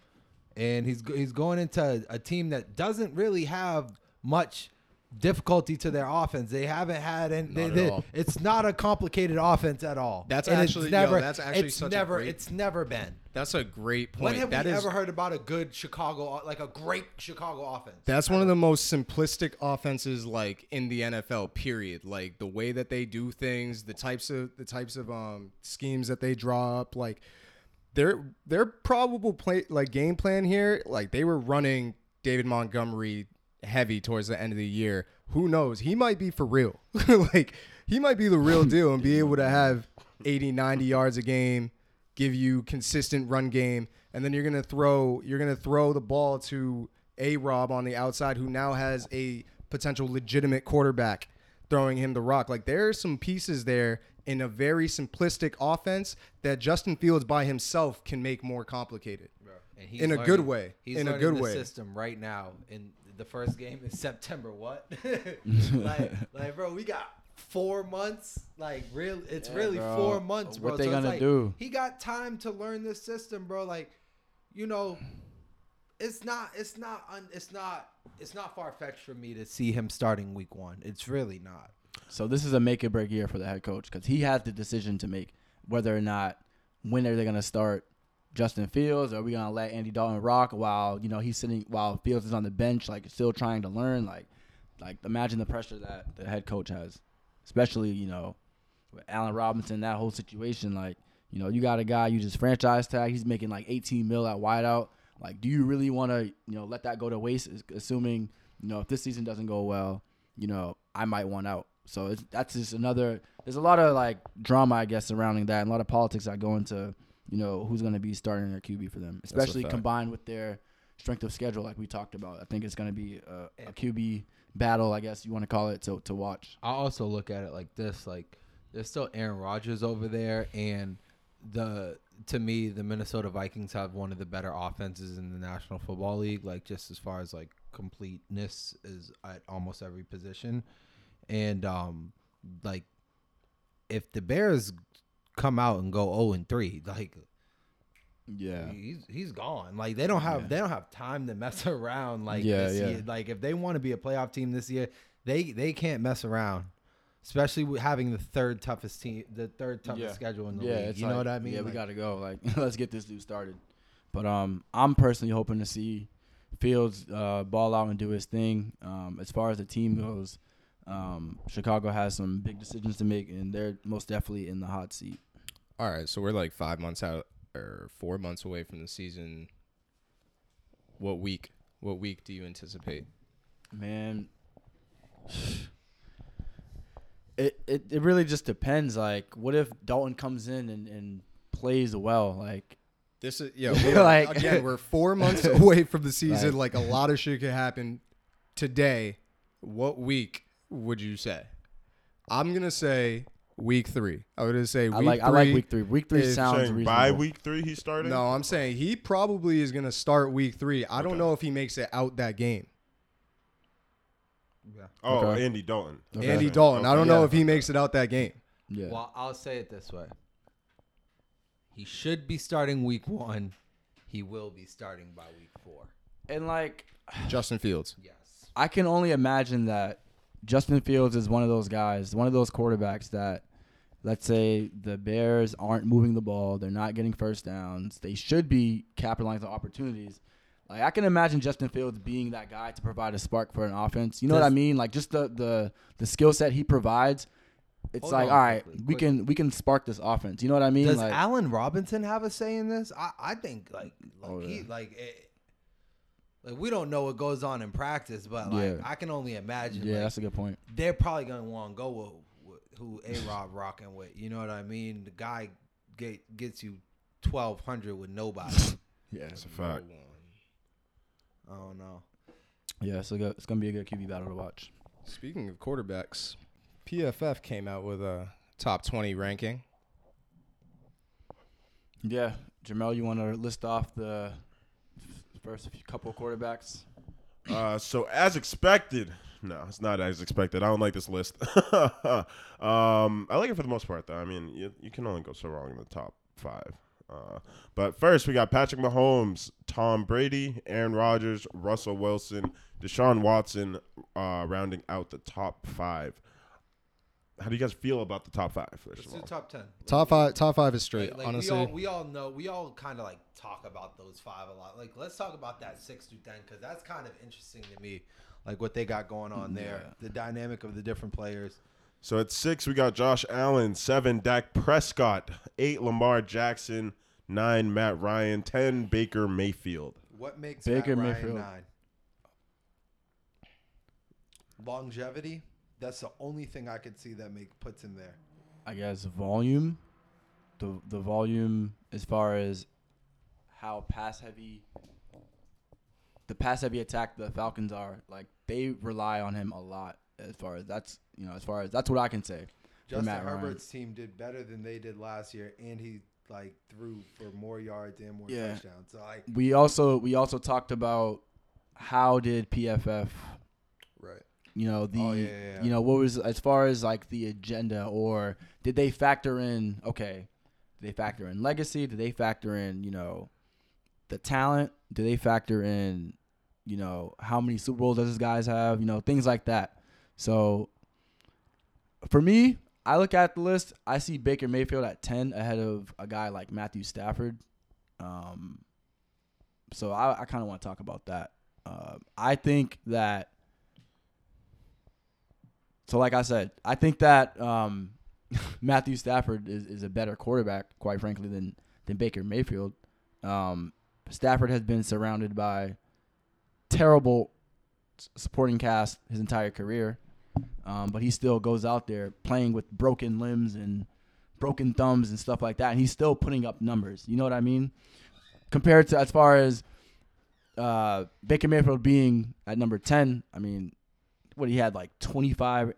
and he's he's going into a team that doesn't really have much difficulty to their offense. They haven't had any. They, they- it's not a complicated offense at all. That's And actually- yo, that's actually it's such a never. great- It's never been. That's a great When point. have That we is ever heard about a good Chicago, like a great Chicago offense? That's one of the most simplistic offenses like in the NFL period. Like the way that they do things, the types of the types of um schemes that they draw up, like their their probable play like game plan here, like they were running David Montgomery heavy towards the end of the year. Who knows? He might be for real. [laughs] like he might be the real deal and be able to have 80, 90 yards a game, give you consistent run game, and then you're gonna throw you're gonna throw the ball to a Rob on the outside who now has a potential legitimate quarterback throwing him the rock. Like there are some pieces there in a very simplistic offense that Justin Fields by himself can make more complicated. And he's in a good way. He's In a good the way. System right now. In the first game is [laughs] September. What? [laughs] [laughs] like, like, bro, we got four months. Like, real. It's Yeah, really bro. four months, bro. What they So it's gonna like, do? He got time to learn this system, bro. Like, you know, it's not. It's not. Un, it's not. It's not far fetched for me to see him starting week one. It's really not. So this is a make or break year for the head coach because he has the decision to make whether or not when are they going to start Justin Fields? Or are we going to let Andy Dalton rock while you know he's sitting while Fields is on the bench like still trying to learn? Like like imagine the pressure that the head coach has especially you know with Allen Robinson that whole situation. Like you know you got a guy you just franchise tag he's making like 18 mil at wideout. Like do you really want to you know let that go to waste? Assuming you know if this season doesn't go well you know I might want out so it's, that's just another. There's a lot of like drama, I guess, surrounding that, and a lot of politics that go into you know who's going to be starting their QB for them, especially combined with their strength of schedule, like we talked about. I think it's going to be a, a QB battle, I guess you want to call it, to to watch. I also look at it like this: like there's still Aaron Rodgers over there, and the to me the Minnesota Vikings have one of the better offenses in the National Football League. Like just as far as like completeness is at almost every position, and um like if the Bears come out and go zero and three, like Yeah, he's he's gone. Like they don't have Yeah. they don't have time to mess [laughs] around. Like Yeah, this yeah. year. Like if they want to be a playoff team this year, they they can't mess around. Especially with having the third toughest team, the third toughest Yeah. schedule in the yeah, league. You know what I mean? Yeah, we got to go. Like, [laughs] let's get this dude started. But um, I'm personally hoping to see Fields uh, ball out and do his thing. Um, as far as the team goes, Um, Chicago has some big decisions to make, and they're most definitely in the hot seat. All right, so we're like five months out or four months away from the season. What week? What week do you anticipate? Man, [sighs] it, it it really just depends. Like, what if Dalton comes in and, and plays well? Like, This is yeah. [laughs] We are, Like- again, we're [laughs] four months [laughs] away from the season. Like- Like a lot of shit could happen today. What week would you say? I'm gonna say week three. I would say week I like three. I like week three. Week three is sounds Saying reasonable. by week three he's starting. No, I'm saying he probably is gonna start week three. I don't know if he makes it out that game. Yeah. Oh, Okay. Andy Dalton. Okay. Andy Dalton. I don't know Yeah. if he makes it out that game. Yeah. Well, I'll say it this way. He should be starting week one. He will be starting by week four. and like, [sighs] Justin Fields. Yes. I can only imagine that Justin Fields is one of those guys, one of those quarterbacks that, let's say, the Bears aren't moving the ball, they're not getting first downs, they should be capitalizing on opportunities. Like I can imagine Justin Fields being that guy to provide a spark for an offense. You know what I mean? Like just the the the skill set he provides. It's like, on all right, quickly, we can we can spark this offense. You know what I mean? Does like, Allen Robinson have a say in this? I, I think like like Oh, he like it, like we don't know what goes on in practice, but like Yeah. I can only imagine. yeah, like, that's a good point. they're probably gonna want to go with, with who A Rob [laughs] rocking with. You know what I mean? The guy get, gets you twelve hundred with nobody. [laughs] Yeah, That's a fact. I don't know. yeah. So go- it's gonna be a good QB battle to watch. Speaking of quarterbacks, PFF came out with a top 20 ranking. Yeah, Jamel, you want to list off the f- first few couple quarterbacks? Uh, so as expected, no, it's not as expected. I don't like this list. [laughs] um, I like it for the most part, though. I mean, you, you can only go so wrong in the top five. Uh, but first, we got Patrick Mahomes, Tom Brady, Aaron Rodgers, Russell Wilson, Deshaun Watson, uh, rounding out the top five. How do you guys feel about the top five? First Let's of do top ten. Top five, top five is straight. Like, like honestly, we all we all know we all kind of like talk about those five a lot. Like let's talk about that six to ten because that's kind of interesting to me. Like what they got going on there, Yeah. the dynamic of the different players. So at six, we got Josh Allen. Seven, Dak Prescott. Eight, Lamar Jackson. Nine, Matt Ryan. Ten, Baker Mayfield. What makes Baker Matt Ryan Mayfield. nine? Longevity. That's the only thing I could see that make puts him there. I guess volume, the the volume as far as how pass heavy, the pass heavy attack the Falcons are. Like they rely on him a lot. As far as that's you know, as far as that's what I can say. Justin Matt Ryan. Herbert's team did better than they did last year, and he like threw for more yards and more Yeah. touchdowns. So like, We also we also talked about how did PFF right. You know the Oh, yeah, yeah, yeah. you know what was as far as like the agenda or did they factor in okay did they factor in legacy? Did they factor in you know the talent? Do they factor in you know how many super bowls does this guys have? You know things like that. So for me i look at the list i see baker mayfield at 10 ahead of a guy like matthew stafford. Um so i, I kind of want to talk about that. Uh, i think that so like I said, I think that um, [laughs] Matthew Stafford is, is a better quarterback, quite frankly, than than Baker Mayfield. Um, Stafford has been surrounded by terrible supporting cast his entire career, um, but he still goes out there playing with broken limbs and broken thumbs and stuff like that, and he's still putting up numbers. You know what I mean? Compared to as far as uh, Baker Mayfield being at number ten, I mean, what he had like 25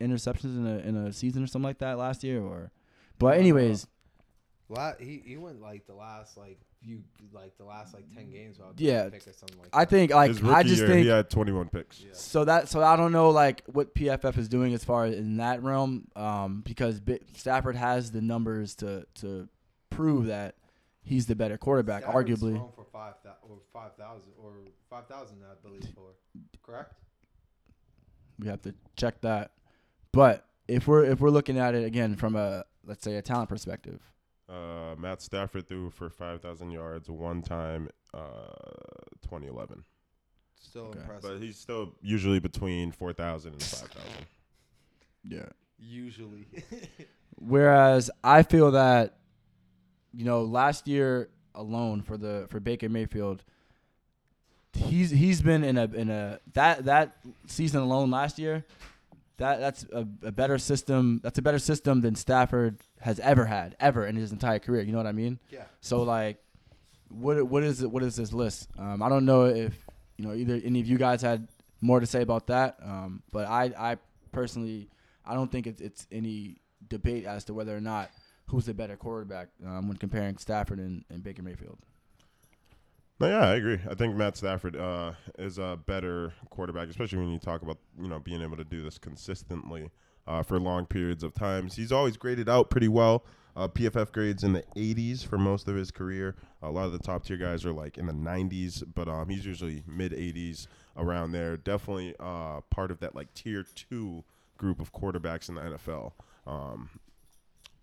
interceptions in a in a season or something like that last year or but anyways La- he he went like the last like few like the last like ten games without Yeah. yeah pick or something like I that. think like His rookie I just year, think he had 21 picks. Yeah. so that so I don't know like what PFF is doing as far as in that realm um because Bi- Stafford has the numbers to to prove that he's the better quarterback Stafford's arguably thrown for five thou- or five thousand or five thousand I believe for correct. we have to check that but if we're if we're looking at it again from a let's say a talent perspective Uh, Matt Stafford threw for 5,000 yards one time, uh, 2011. Still Okay. impressive. but he's still usually between four thousand and five thousand. [laughs] Yeah. Usually. [laughs] Whereas I feel that, you know, last year alone for the for Baker Mayfield, he's he's been in a in a that that season alone last year, that that's a, a better system. That's a better system than Stafford has ever had ever in his entire career. You know what I mean? yeah. So like, what what is it? What is this list? Um, I don't know if you know either any of you guys had more to say about that. Um, but I I personally I don't think it's it's any debate as to whether or not who's the better quarterback um, when comparing Stafford and, and Baker Mayfield. No, yeah, I agree. I think Matt Stafford uh, is a better quarterback, especially when you talk about you know being able to do this consistently uh, for long periods of times. He's always graded out pretty well. Uh, PFF grades in the 80s for most of his career. A lot of the top tier guys are like in the 90s, but um, he's usually mid 80s around there. Definitely uh, part of that like tier two group of quarterbacks in the NFL. Um,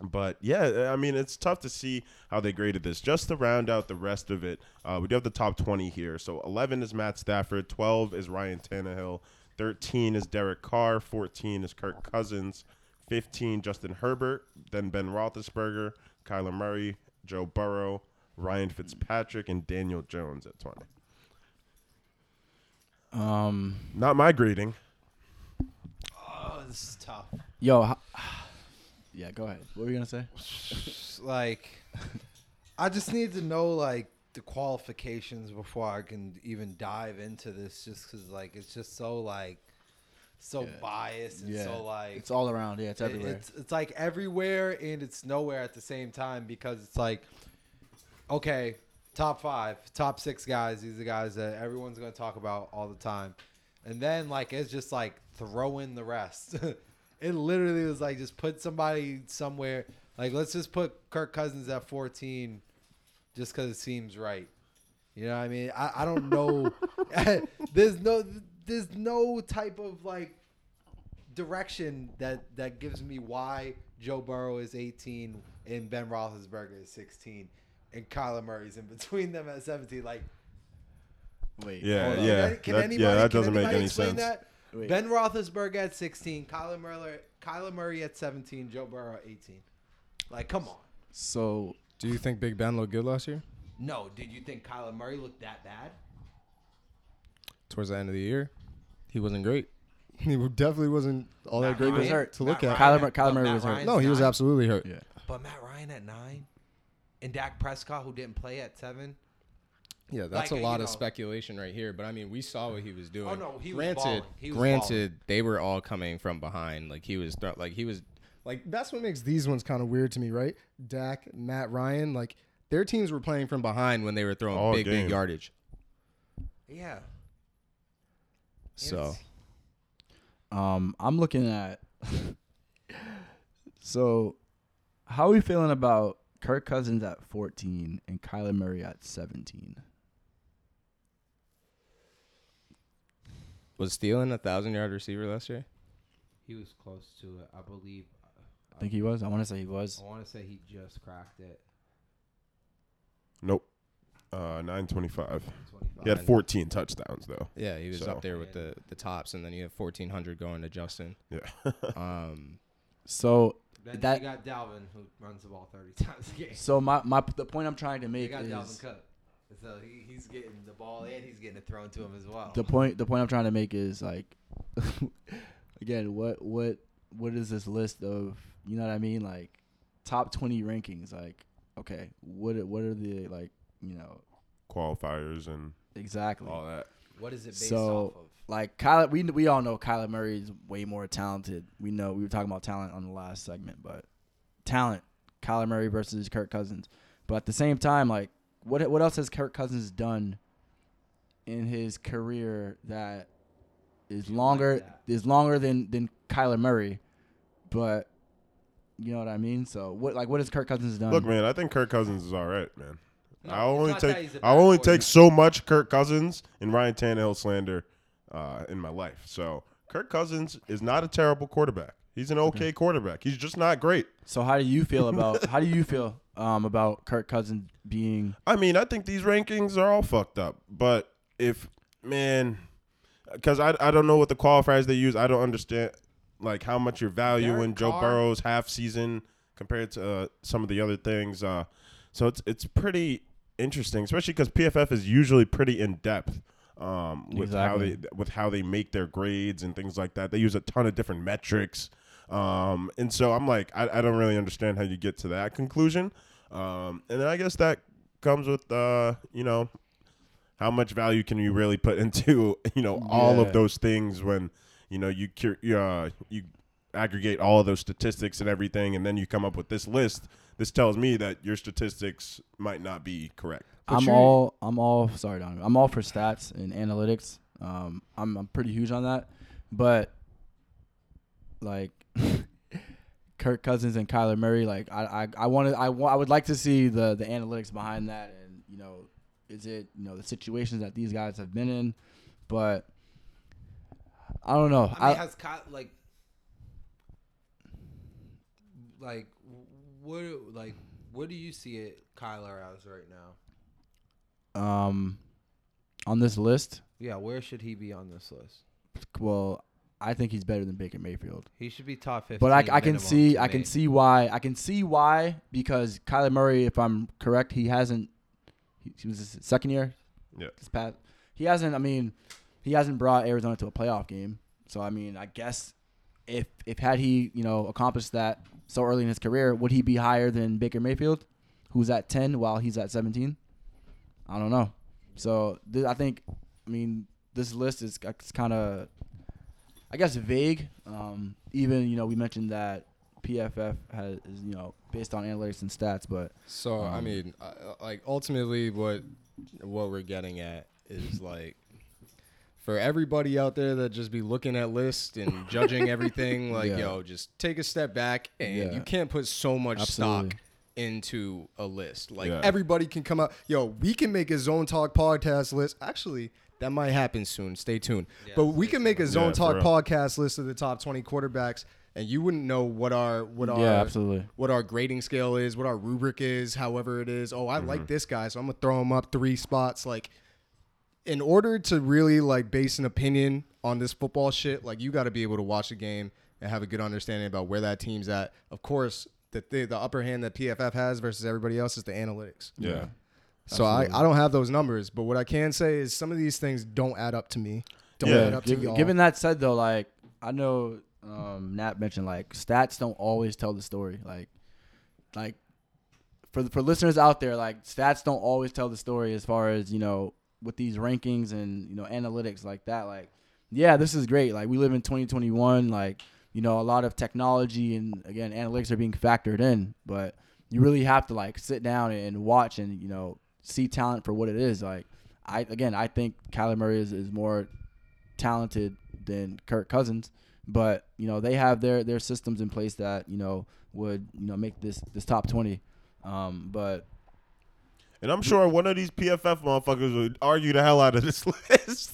but yeah, I mean, it's tough to see how they graded this. Just to round out the rest of it, uh, we do have the top 20 here. So 11 is Matt Stafford, 12 is Ryan Tannehill, 13 is Derek Carr, 14 is Kirk Cousins, 15 Justin Herbert, then Ben Roethlisberger, Kyler Murray, Joe Burrow, Ryan Fitzpatrick, and Daniel Jones at 20. Um, Not my grading. Oh, this is tough. yo, ho- yeah, go ahead. What were you gonna say? [laughs] like I just need to know like the qualifications before I can even dive into this just cuz like it's just so like so Yeah. biased and Yeah, so like It's all around. Yeah, it's everywhere. It's it's like everywhere and it's nowhere at the same time because it's like okay, top 5, top 6 guys, these are guys that everyone's going to talk about all the time. And then like it's just like throw in the rest. [laughs] it literally was like just put somebody somewhere. Like let's just put Kirk Cousins at 14 just cuz it seems right. You know what I mean? I, I don't know. [laughs] [laughs] there's no there's no type of like direction that that gives me why Joe Burrow is 18 and Ben Roethlisberger is 16 and Kyler Murray's in between them at 17. Like, Wait, Yeah, hold on. yeah. can that- anybody, yeah, that doesn't make anybody any sense. That? Wait. Ben Roethlisberger at 16, Kyler Murray, Kyler Murray at 17, Joe Burrow at 18. Like, come on. So Do you think Big Ben looked good last year? No, did you think Kyler Murray looked that bad? Towards the end of the year, he wasn't great. [laughs] He definitely wasn't all that great He was hurt. to look Matt at. Kyler- Ryan- Kyler Murray Matt was hurt. Ryan's No, he was nine. absolutely hurt. yeah, But Matt Ryan at nine, and Dak Prescott who didn't play at seven. Yeah, that's Like, a lot you of know- speculation right here. But I mean, we saw what he was doing. Oh, no, he was granted, balling. He was granted, they were all coming from behind. Like he was, th- like he was, like that's what makes these ones kind of weird to me, right? Dak, Matt Ryan, like their teams were playing from behind when they were throwing All big, game. big yardage. Yeah. So Um, I'm looking at. [laughs] so, how are we feeling about Kirk Cousins at 14 and Kyler Murray at 17? Was Thielen a thousand yard receiver last year? He was close to it, I believe. I think he was. I want to say he was. I want to say he just cracked it. Nope. Uh, 925. He had 14 touchdowns, though. Yeah, he was So- up there with the the tops, and then you have fourteen hundred going to Justin. Yeah. [laughs] [laughs] Um, So, Then that- you got Dalvin who runs the ball 30 [laughs] times a game. so my, my the point I'm trying to You make got is Dalvin Cook. So he, he's getting the ball and he's getting it thrown to him as well. the point. The point I'm trying to make is like, [laughs] again, what what what is this list of? You know what I mean? Like, top 20 rankings. Like, okay, what are- what are the like? You know, Qualifiers and exactly. all that. what is it based So, off of? like Kyler, we we all know Kyler Murray is way more talented. We know we were talking about talent on the last segment, but talent, Kyler Murray versus Kirk Cousins. But at the same time, like what what else has Kirk Cousins done in his career that is You like longer that. is longer than than Kyler Murray? But you know what I mean. So what like what has Kirk Cousins done? Look, man, I think Kirk Cousins is all right, man. No, I only it's not that he's take a I bad only quarterback. take so much Kirk Cousins and Ryan Tannehill slander uh, in my life. So Kirk Cousins is not a terrible quarterback. He's an okay quarterback. He's just not great. so how do you feel about how do you feel um about Kirk Cousins being I mean, I think these rankings are all fucked up. But if man, because I I don't know what the qualifiers they use. I don't understand like how much you're valuing Derek Joe Carr- Burrow's half season compared to uh, some of the other things. Uh, so it's it's pretty interesting, especially because PFF is usually pretty in depth. Um, with how they with how they make their grades and things like that, they use a ton of different metrics, um, and so I'm like, I, I don't really understand how you get to that conclusion, um, and then I guess that comes with uh, you know how much value can you really put [laughs] into you know all Yeah. of those things when you know you cur- you, uh, you aggregate all of those statistics and everything and then you come up with this list this tells me that your statistics might not be correct I'm all I'm all sorry, Donovan. I'm all for stats and analytics. Um, I'm I'm pretty huge on that, but like Kirk Cousins and Kyler Murray, like I I I wanted I I would like to see the the analytics behind that, and you know, is it you know the situations that these guys have been in, but I don't know. I mean, I, has Ky- like, like, what, like, what do you see it Kyler as right now? um, on this list, Yeah, where should he be on this list? well, I think he's better than Baker Mayfield. He should be top fifteen. But I, I can see to I can see why I can see why because Kyler Murray, if I'm correct, he hasn't. He, he was his second year. Yeah. This past, he hasn't. I mean, he hasn't brought Arizona to a playoff game. So I mean, I guess if if had he you know accomplished that so early in his career, would he be higher than Baker Mayfield, who's at ten while he's at seventeen? I don't know. So th- I think I mean this list is kind of I guess vague. Um, even you know we mentioned that PFF has is, you know based on analytics and stats, but So I Um, mean, uh, like ultimately, what what we're getting at is [laughs] like for everybody out there that just be looking at lists and judging [laughs] everything. Like, Yeah. yo, just take a step back, and Yeah. you can't put so much Absolutely. stock into a list. Like Yeah. everybody can come out. Yo, we can make a Zone Talk podcast list. Actually. That might happen soon. Stay tuned. but we can make a Zone Yeah, Talk podcast list of the top 20 quarterbacks, and you wouldn't know what our what our yeah, absolutely. what our grading scale is, what our rubric is, however it is. Oh, I Mm-hmm. like this guy, so I'm gonna throw him up three spots. Like, in order to really like base an opinion on this football shit, like you got to be able to watch a game and have a good understanding about where that team's at. Of course, the the, the upper hand that PFF has versus everybody else is the analytics. yeah So I, I don't have those numbers, but what I can say is some of these things don't add up to me. Don't Yeah. add up to y'all. given that said, though, like I know um, Nat mentioned, like stats don't always tell the story. Like, like for the, for listeners out there, like stats don't always tell the story as far as you know with these rankings and you know analytics like that. Like, yeah, this is great. Like we live in 2021. Like you know a lot of technology and again analytics are being factored in, but you really have to like sit down and watch and you know see talent for what it is. Like I again I think Kyler Murray is, is more talented than Kirk Cousins, but you know they have their their systems in place that you know would you know make this this top twenty. Um, but and i'm sure one of these pff motherfuckers would argue the hell out of this [laughs] list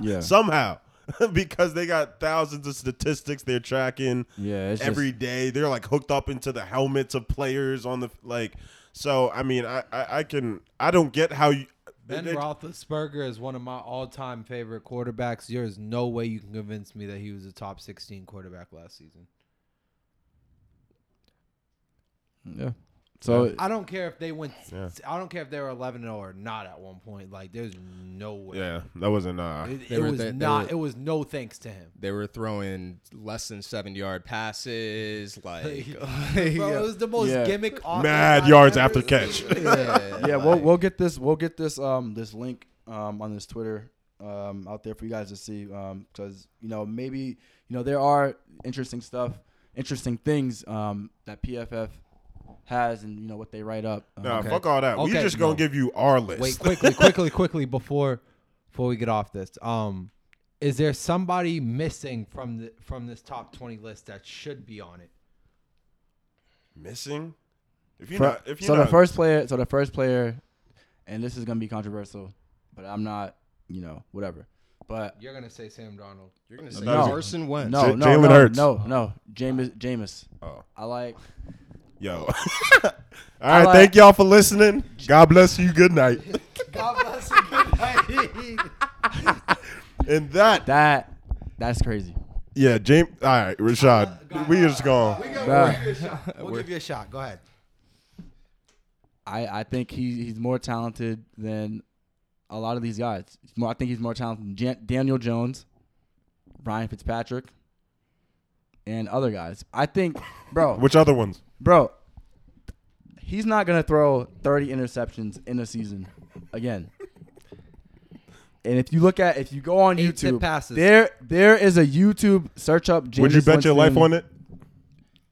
Yeah. somehow [laughs] because they got thousands of statistics they're tracking yeah, every just, day. They're like hooked up into the helmets of players on the like. So I mean, I I, I can I don't get how you. Ben they- Roethlisberger is one of my all-time favorite quarterbacks. There is no way you can convince me that he was a top 16 quarterback last season. yeah. So I don't care if they went. Yeah. I don't care if they were 11 or not at one point. Like, there's no way. yeah, that wasn't uh. It, it were- was they- they not. were- it was no thanks to him. they were throwing less than seven yard passes, [laughs] like [laughs] Bro, it was the most Yeah. gimmick. offense Mad yards ever after catch. [laughs] yeah, yeah, we'll we'll get this we'll get this um this link um on this Twitter um out there for you guys to see um because you know maybe you know there are interesting stuff interesting things um that PFF has and you know what they write up. Um, Nah, Okay. fuck all that. we Okay, just gonna no. give you our list. Wait, quickly, [laughs] quickly, quickly before before we get off this. Um, is there somebody missing from the from this top 20 list that should be on it? Missing. If you Fir- not, if you so not, the first player, so the first player, and this is gonna be controversial, but I'm not, you know, whatever. But You're gonna say Sam Darnold. You're gonna say No. Carson Wentz. no, J- no, Jalen no, Hurts. no, no, Jameis, Jameis. Oh. I like. Yo. [laughs] all right, like- thank y'all for listening. God bless you. Good night. [laughs] God bless you. Good night. And that, That that's crazy. yeah, James. All right, Rashad, we just going. Bruh. We'll give you a shot. Go ahead. I, I think he, he's more talented than a lot of these guys. He's more, I think he's more talented than Jan- Daniel Jones, Ryan Fitzpatrick, and other guys. I think, bro, Which other ones? Bro, he's not gonna throw 30 interceptions in a season again. And if you look at, if you go on Eight tip YouTube, passes. there there is a YouTube search up. Jameis Would you bet your life Winston on it?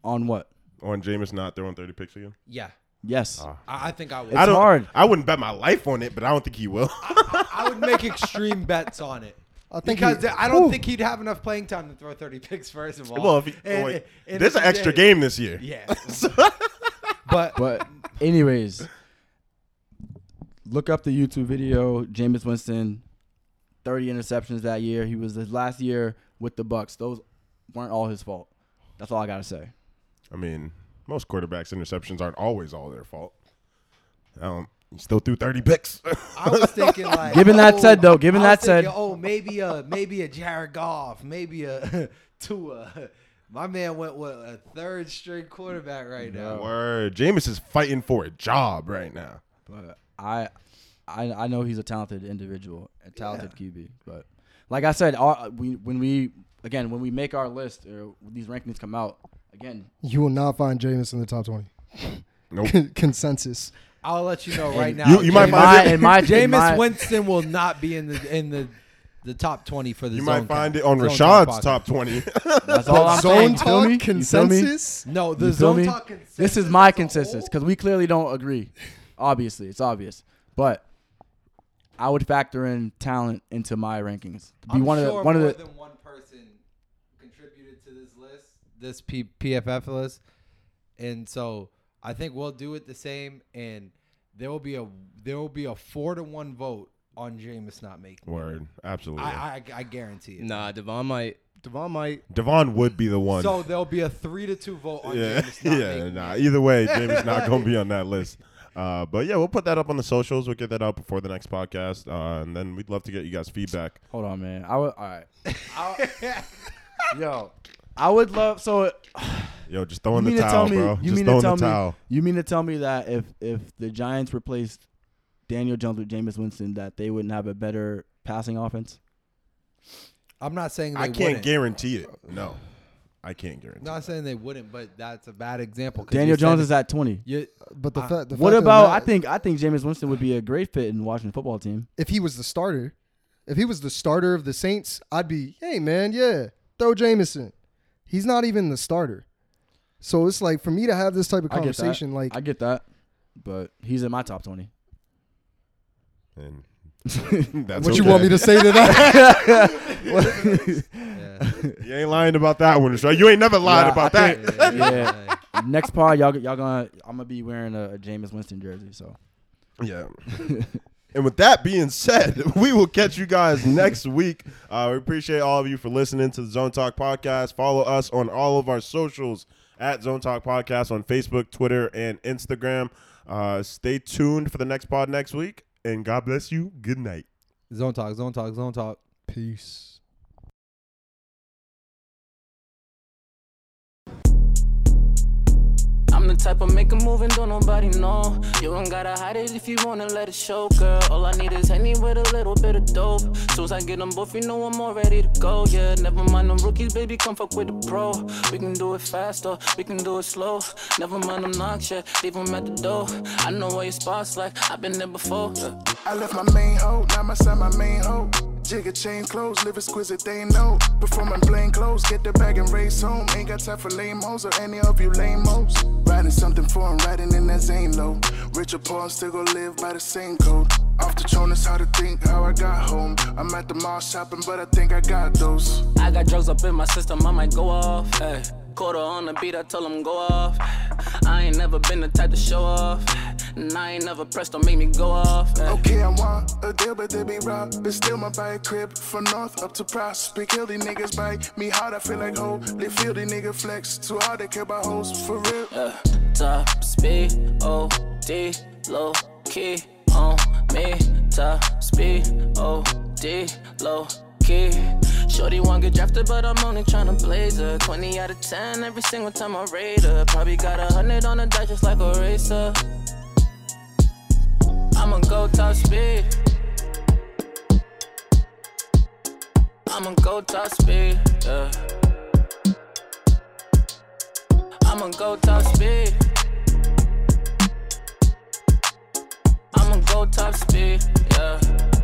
On what? On Jameis not throwing 30 picks again? Yeah, Yes. I, I think I would. It's I don't, hard. I wouldn't bet my life on it, but I don't think he will. I would make [laughs] extreme bets on it. I think because he- I don't Whew. think he'd have enough playing time to throw 30 picks first of all. well, if he, And- wait, and there's an if- extra game this year. Yeah. [laughs] but But anyways, look up the YouTube video. Jameis Winston, 30 interceptions that year. He was his last year with the Bucs. Those weren't all his fault. That's all I gotta say. I mean, most quarterbacks' interceptions aren't always all their fault. Um, he still threw 30 picks. [laughs] I was thinking like Given that oh, said, though, given I was that said- thinking, oh maybe a maybe a Jared Goff, maybe a [laughs] Tua. My man went with a third straight quarterback right now. Word. Jameis is fighting for a job right now. But I, I, I know he's a talented individual, a talented QB. But like I said, our, we when we again when we make our list or these rankings come out again, You will not find Jameis in the top 20. Nope. Consensus. I'll let you know right now. You- you might find my, it- in my, in Jameis my- Winston will not be in the in the the top 20 for the You zone might find count- it on zone Rashad's podcast. top 20. [laughs] That's all I'm Zone saying. You feel talk me? You feel me? consensus. No, the You feel zone me? talk This is my as a consensus whole- because we clearly don't agree. Obviously, it's obvious, but I would factor in talent into my rankings. To be I'm one of sure the one of more the than one person contributed to this list, this P- PFF list, and so I think we'll do it the same. And there will be a there will be a four to one vote on Jameis not making. it. Word. Absolutely. I, I I guarantee it. Nah, Devon might. Devon might. Devon would be the one. So there'll be a three to two vote on yeah, Jameis not [laughs] yeah. making. Nah, it. either way, Jameis not going to be [laughs] on that list. Uh, but yeah, we'll put that up on the socials. We'll get that out before the next podcast, uh, and then we'd love to get you guys feedback. Hold on, man. I would. All right. I- [laughs] Yo, I would love. So Yo, just throwing you the mean to towel, tell me? bro. You just mean throwing to tell the me? towel. You mean to tell me that if if the Giants replaced Daniel Jones with Jameis Winston, that they wouldn't have a better passing offense? I'm not saying they I can't wouldn't. guarantee it. No, I can't guarantee. It. Not saying they wouldn't, but that's a bad example. Daniel Jones is at twenty. You, But the, I- fa- the What fact of the about? I think I think Jameis Winston would be a great fit in Washington football team. if he was the starter, if he was the starter of the Saints, I'd be, hey man, yeah, throw Jameson. He's not even the starter. So it's like for me to have this type of I get that. conversation, like I get that, but he's in my top twenty. And [laughs] that's what you okay. want me to say to that? [laughs] yeah. You ain't lying about that one, Rashad. You ain't never lied Yeah, about I that. think- [laughs] yeah. Next part, y'all y'all gonna I'm gonna be wearing a, a Jameis Winston jersey. So Yeah. and with that being said, we will catch you guys next week. Uh, we appreciate all of you for listening to the Zone Talk podcast. Follow us on all of our socials at Zone Talk Podcast on Facebook, Twitter, and Instagram. Uh, stay tuned for the next pod next week. And God bless you. Good night. Zone talk, zone talk, zone talk. Peace. The type of make a move and don't nobody know. You ain't gotta hide it if you wanna let it show, girl. All I need is Henny with a little bit of dope. Soon as I get them both, you know I'm all ready to go. Yeah, never mind them rookies, baby, come fuck with the pro. We can do it faster, we can do it slow. Never mind them knocks, yeah, leave them at the door. I know where your spots like, I've been there before. Yeah. I left my main hoe, now my son my main hoe. Jigger chain clothes, live exquisite, they know. Performing plain clothes, get the bag and race home. Ain't got time for lame hoes or any of you lame hoes. Riding something foreign, riding in that Zane low. Rich or poor, I'm still gon' live by the same code. Off the tone is how to think, how I got home. I'm at the mall shopping, but I think I got those. I got drugs up in my system, I might go off. Hey, quarter on the beat, I tell them go off. I ain't never been the type to show off. And I ain't never pressed, don't make me go off. Hey. Okay, I want a deal, but they be robbed. But still, my bike crib from north up to prospect. Kill these niggas bite me hard, I feel like. They feel the nigga flex too hard, they care about hoes for real. Yeah, top speed, OD, low key on me. Top speed, OD, low key. Shorty wanna get drafted, but I'm only tryna blaze her. 20 out of 10 every single time I rate her. Probably got a hundred on the dice just like a racer. I'ma go top speed. I'ma go top speed. Yeah. I'ma go top speed. I'ma go top speed. Yeah.